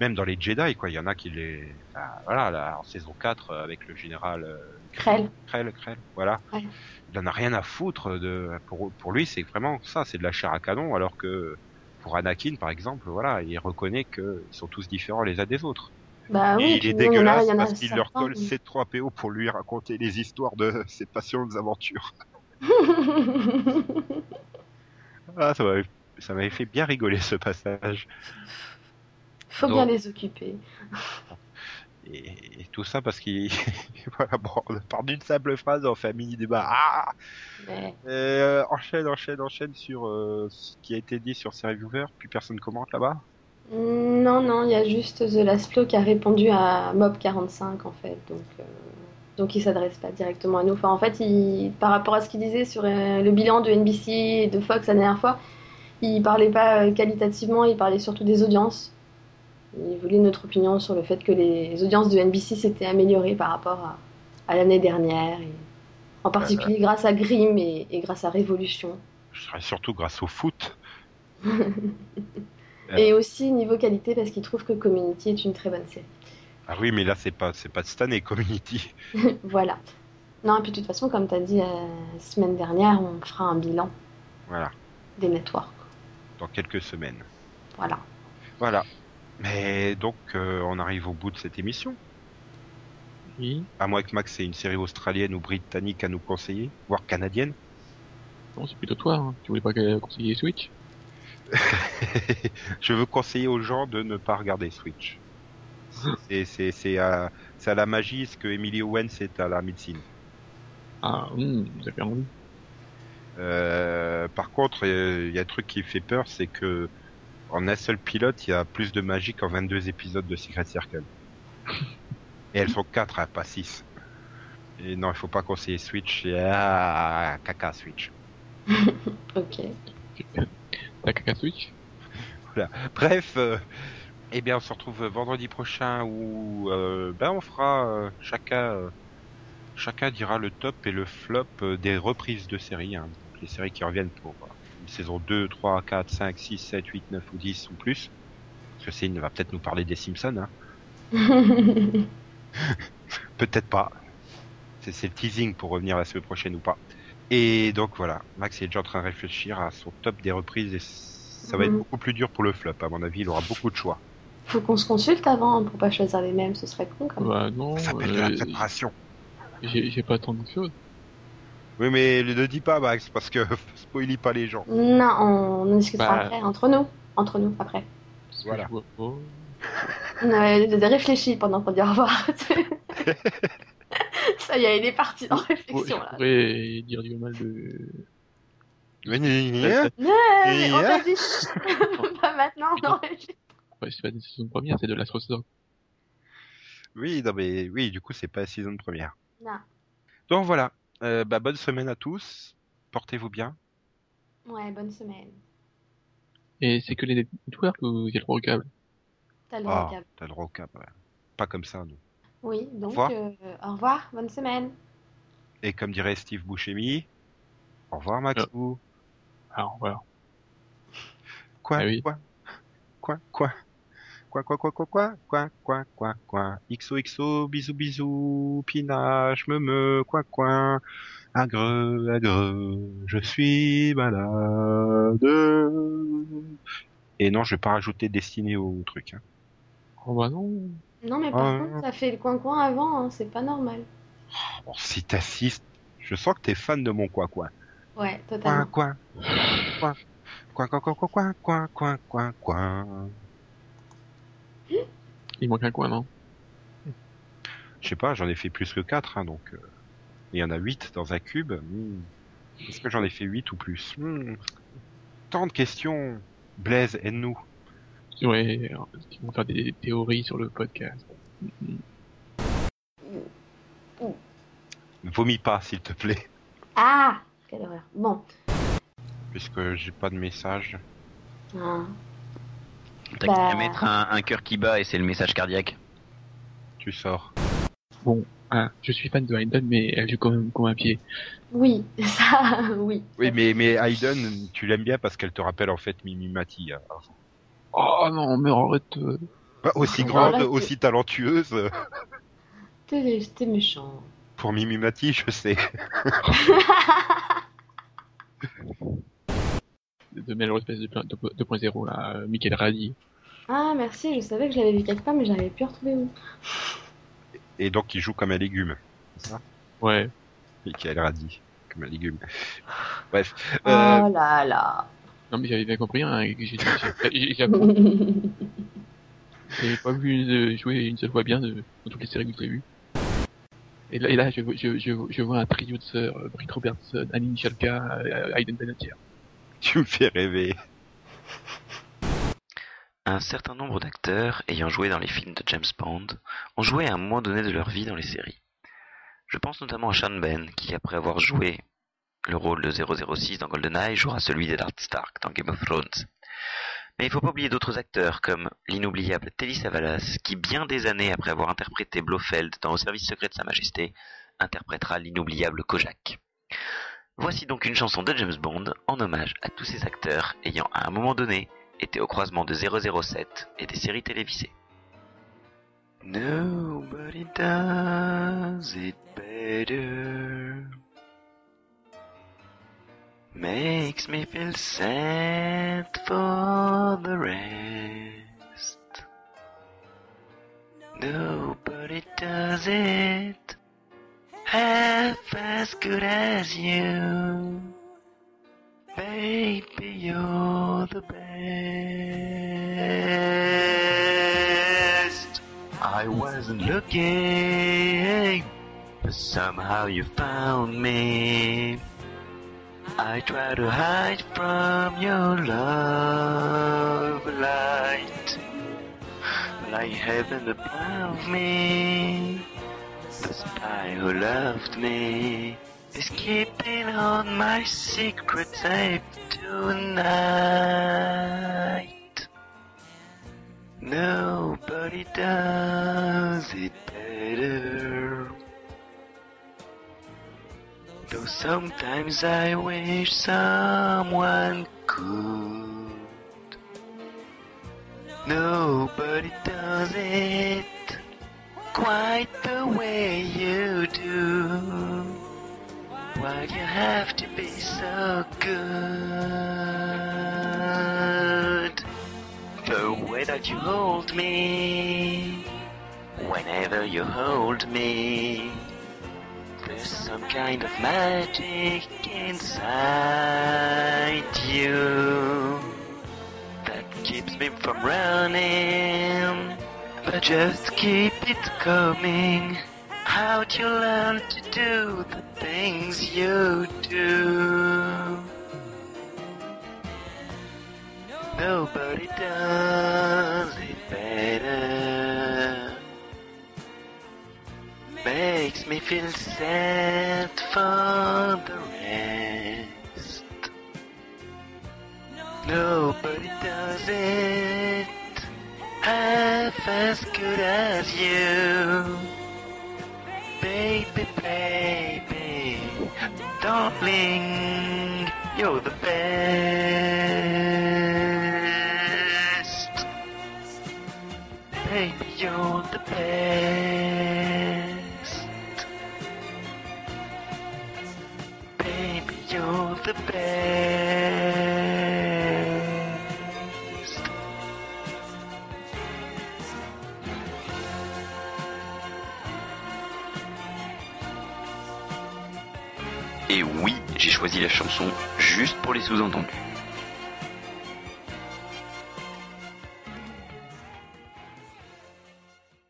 même dans les Jedi, quoi. Il y en a qui les, voilà, là, en saison 4, avec le général euh, Krell. Krell, Krell, voilà. Il en a rien à foutre de, pour, pour lui, c'est vraiment ça, c'est de la chair à canon, alors que pour Anakin, par exemple, voilà, il reconnaît qu'ils sont tous différents les uns des autres. Bah oui, il est dégueulasse parce qu'il leur colle c 3 PO pour lui raconter les histoires de ses passions aventures. ah, ça m'avait fait bien rigoler ce passage. Faut bien les occuper. Et, tout ça parce qu'il voilà bon on part d'une simple phrase en fait un mini débat ah euh, enchaîne enchaîne enchaîne sur euh, ce qui a été dit sur ses reviewers puis personne commente là-bas non, non, il y a juste The Last Flow qui a répondu à Mob45 en fait, donc, euh, donc il s'adresse pas directement à nous. Enfin, en fait, il, par rapport à ce qu'il disait sur euh, le bilan de NBC et de Fox la dernière fois, il parlait pas euh, qualitativement, il parlait surtout des audiences. Il voulait notre opinion sur le fait que les audiences de NBC s'étaient améliorées par rapport à, l'année dernière, en particulier grâce à Grimm et, et grâce à Révolution. Je dirais surtout grâce au foot. Et aussi niveau qualité parce qu'il trouve que Community est une très bonne série. Ah oui, mais là c'est pas c'est pas de cette année Community. voilà. Non, et puis de toute façon, comme tu as dit la euh, semaine dernière, on fera un bilan. Voilà. Des networks. Dans quelques semaines. Voilà. Voilà. Mais donc euh, on arrive au bout de cette émission. Oui. À moins que Max ait une série australienne ou britannique à nous conseiller, voire canadienne. Non, c'est plutôt toi. Hein. Tu voulais pas que- conseiller Switch? Je veux conseiller aux gens de ne pas regarder Switch. C'est c'est c'est à, c'est à la magie ce que Emily Owens est à la médecine. Ah, hum, vous avez envie. Euh, par contre, euh, il y a un truc qui fait peur, c'est que en un seul pilote, il y a plus de magie qu'en 22 épisodes de Secret Circle. Et elles sont 4, hein, pas 6. Et non, il faut pas conseiller Switch. Et ah, caca Switch. Ok. T'as caca Switch? Bref, euh, eh bien, on se retrouve vendredi prochain où euh, ben on fera euh, chacun euh, chacun dira le top et le flop des reprises de séries, hein. Donc, les séries qui reviennent pour une saison 2, 3, 4, 5, 6, 7, 8, 9 ou 10 ou plus. Parce que Céline va peut-être nous parler des Simpsons, hein. Peut-être pas. C'est c'est le teasing pour revenir la semaine prochaine ou pas. Et donc voilà, Max est déjà en train de réfléchir à son top des reprises et ça va être Mhm. beaucoup plus dur pour le flop. À mon avis, il aura beaucoup de choix. Faut qu'on se consulte avant pour pas choisir les mêmes, ce serait con quand même. Bah non, Ça s'appelle de la euh, préparation. j'ai j'ai pas tant de choses. Oui, mais ne le dis pas, Max, parce que spoilie pas les gens. Non, on en discutera Bah. après, entre nous. Entre nous, après. Voilà. je. On avait réfléchi pendant qu'on dit au revoir. Ça y est, il est parti Ouais, réflexion je là. pourrais dire du mal de. Oui, oui, oui. Ouais, mais on Et, t'a dit Ouais, c'est pas une saison première, c'est de la sauce Oui, non, mais oui, du coup, c'est pas la saison première. Non. Donc voilà. Euh, bah, bonne semaine à tous. Portez-vous bien. Ouais, bonne semaine. Et c'est que les networks ou il y a le droit au câble? T'as le Ah, droit au câble. t'as le droit au ouais. Pas comme ça, nous. Oui, donc revoir. euh, au revoir, bonne semaine. Et comme dirait Steve Buscemi, au revoir, Maxou. Ah, voilà. Quoi, Ah oui. quoi, quoi, quoi, quoi, quoi, quoi, quoi, quoi, quoi, quoi, quoi, quoi, XOXO, bisous, bisous, pinache, me me, quoi, quoi, agreux, agreux, je suis malade. Et non, je vais pas rajouter destiné au truc. Hein. Oh bah non. Non, mais par Ouais. contre, ça fait le coin-coin avant, hein, c'est pas normal. Bon, si t'assistes, je sens que t'es fan de mon quoi, quoi. Ouais, Quoi, totalement. quoi, quoi, quoi, quoi, quoi, quoi, quoi, quoi, quoi, quoi, quoi. Il manque un coin, non? Je sais pas, j'en ai fait plus que 4, hein, donc euh, il y en a 8 dans un cube. Hmm. Est-ce que j'en ai fait 8 ou plus? Hmm. Tant de questions. Blaise, aide-nous. Ouais, ils vont faire des théories sur le podcast. Vomis pas, s'il te plaît, Ah Quelle horreur. Bon. puisque j'ai pas de message. Ah. T'as Bah. qu'à mettre un, un cœur qui bat et c'est le message cardiaque. Tu sors. Bon, hein, je suis fan de Hayden, mais elle joue quand même comme un pied. Oui, ça, oui. Oui, mais, mais Hayden, tu l'aimes bien parce qu'elle te rappelle en fait Mimi Mati. hein. Oh non, mais arrête. euh. Bah, aussi grande, arrête. aussi talentueuse. euh, T'es t'es méchant. Pour Mimi Mati, je sais. de Melrose Place 2.0, là, euh, Michael Radi. Ah, merci, je savais que je l'avais vu quelque part, mais j'arrivais plus à retrouver où. Et donc il joue comme un légume. C'est ça? Ouais. Michael Radi. Comme un légume. Bref. Oh Euh, là là. Non, mais j'avais bien compris, hein, j'avais pas vu de jouer une seule fois bien de, dans toutes les séries que j'ai vues. Et là, et là je, vois- je, je, je vois un trio de sœurs, euh, Britt Robertson, Annie Michalka, euh, Hayden Panettiere. Tu me fais rêver. Un certain nombre d'acteurs ayant joué dans les films de James Bond ont joué à un moment donné de leur vie dans les séries. Je pense notamment à Sean Ben, qui après avoir joué le rôle de 006 dans GoldenEye, jouera celui d'Eddard Stark dans Game of Thrones. Mais il faut pas oublier d'autres acteurs comme l'inoubliable Telly Savalas, qui bien des années après avoir interprété Blofeld dans Au service secret de Sa Majesté, interprétera l'inoubliable Kojak. Voici donc une chanson de James Bond en hommage à tous ces acteurs ayant à un moment donné été au croisement de 007 et des séries télévisées. Nobody does it better. Makes me feel sad for the rest. Nobody does it half as good as you. Baby, you're the best. I wasn't looking, but somehow you found me. I try to hide from your love light, like heaven above me. Spy who loved me is keeping all my secrets safe tonight. Nobody does it better. Though sometimes I wish someone could. Nobody does it quite the way you do. Why you have to be so good? The way that you hold me, whenever you hold me, there's some kind of magic inside you that keeps me from running. But just keep it coming. How'd you learn to do the things you do? Nobody does it better. Makes me feel sad for the rest. Nobody does it half as good as you. Baby, baby, darling, you're the best. Baby, you're the best. Baby, you're the best. Choisi la chanson juste pour les sous-entendus.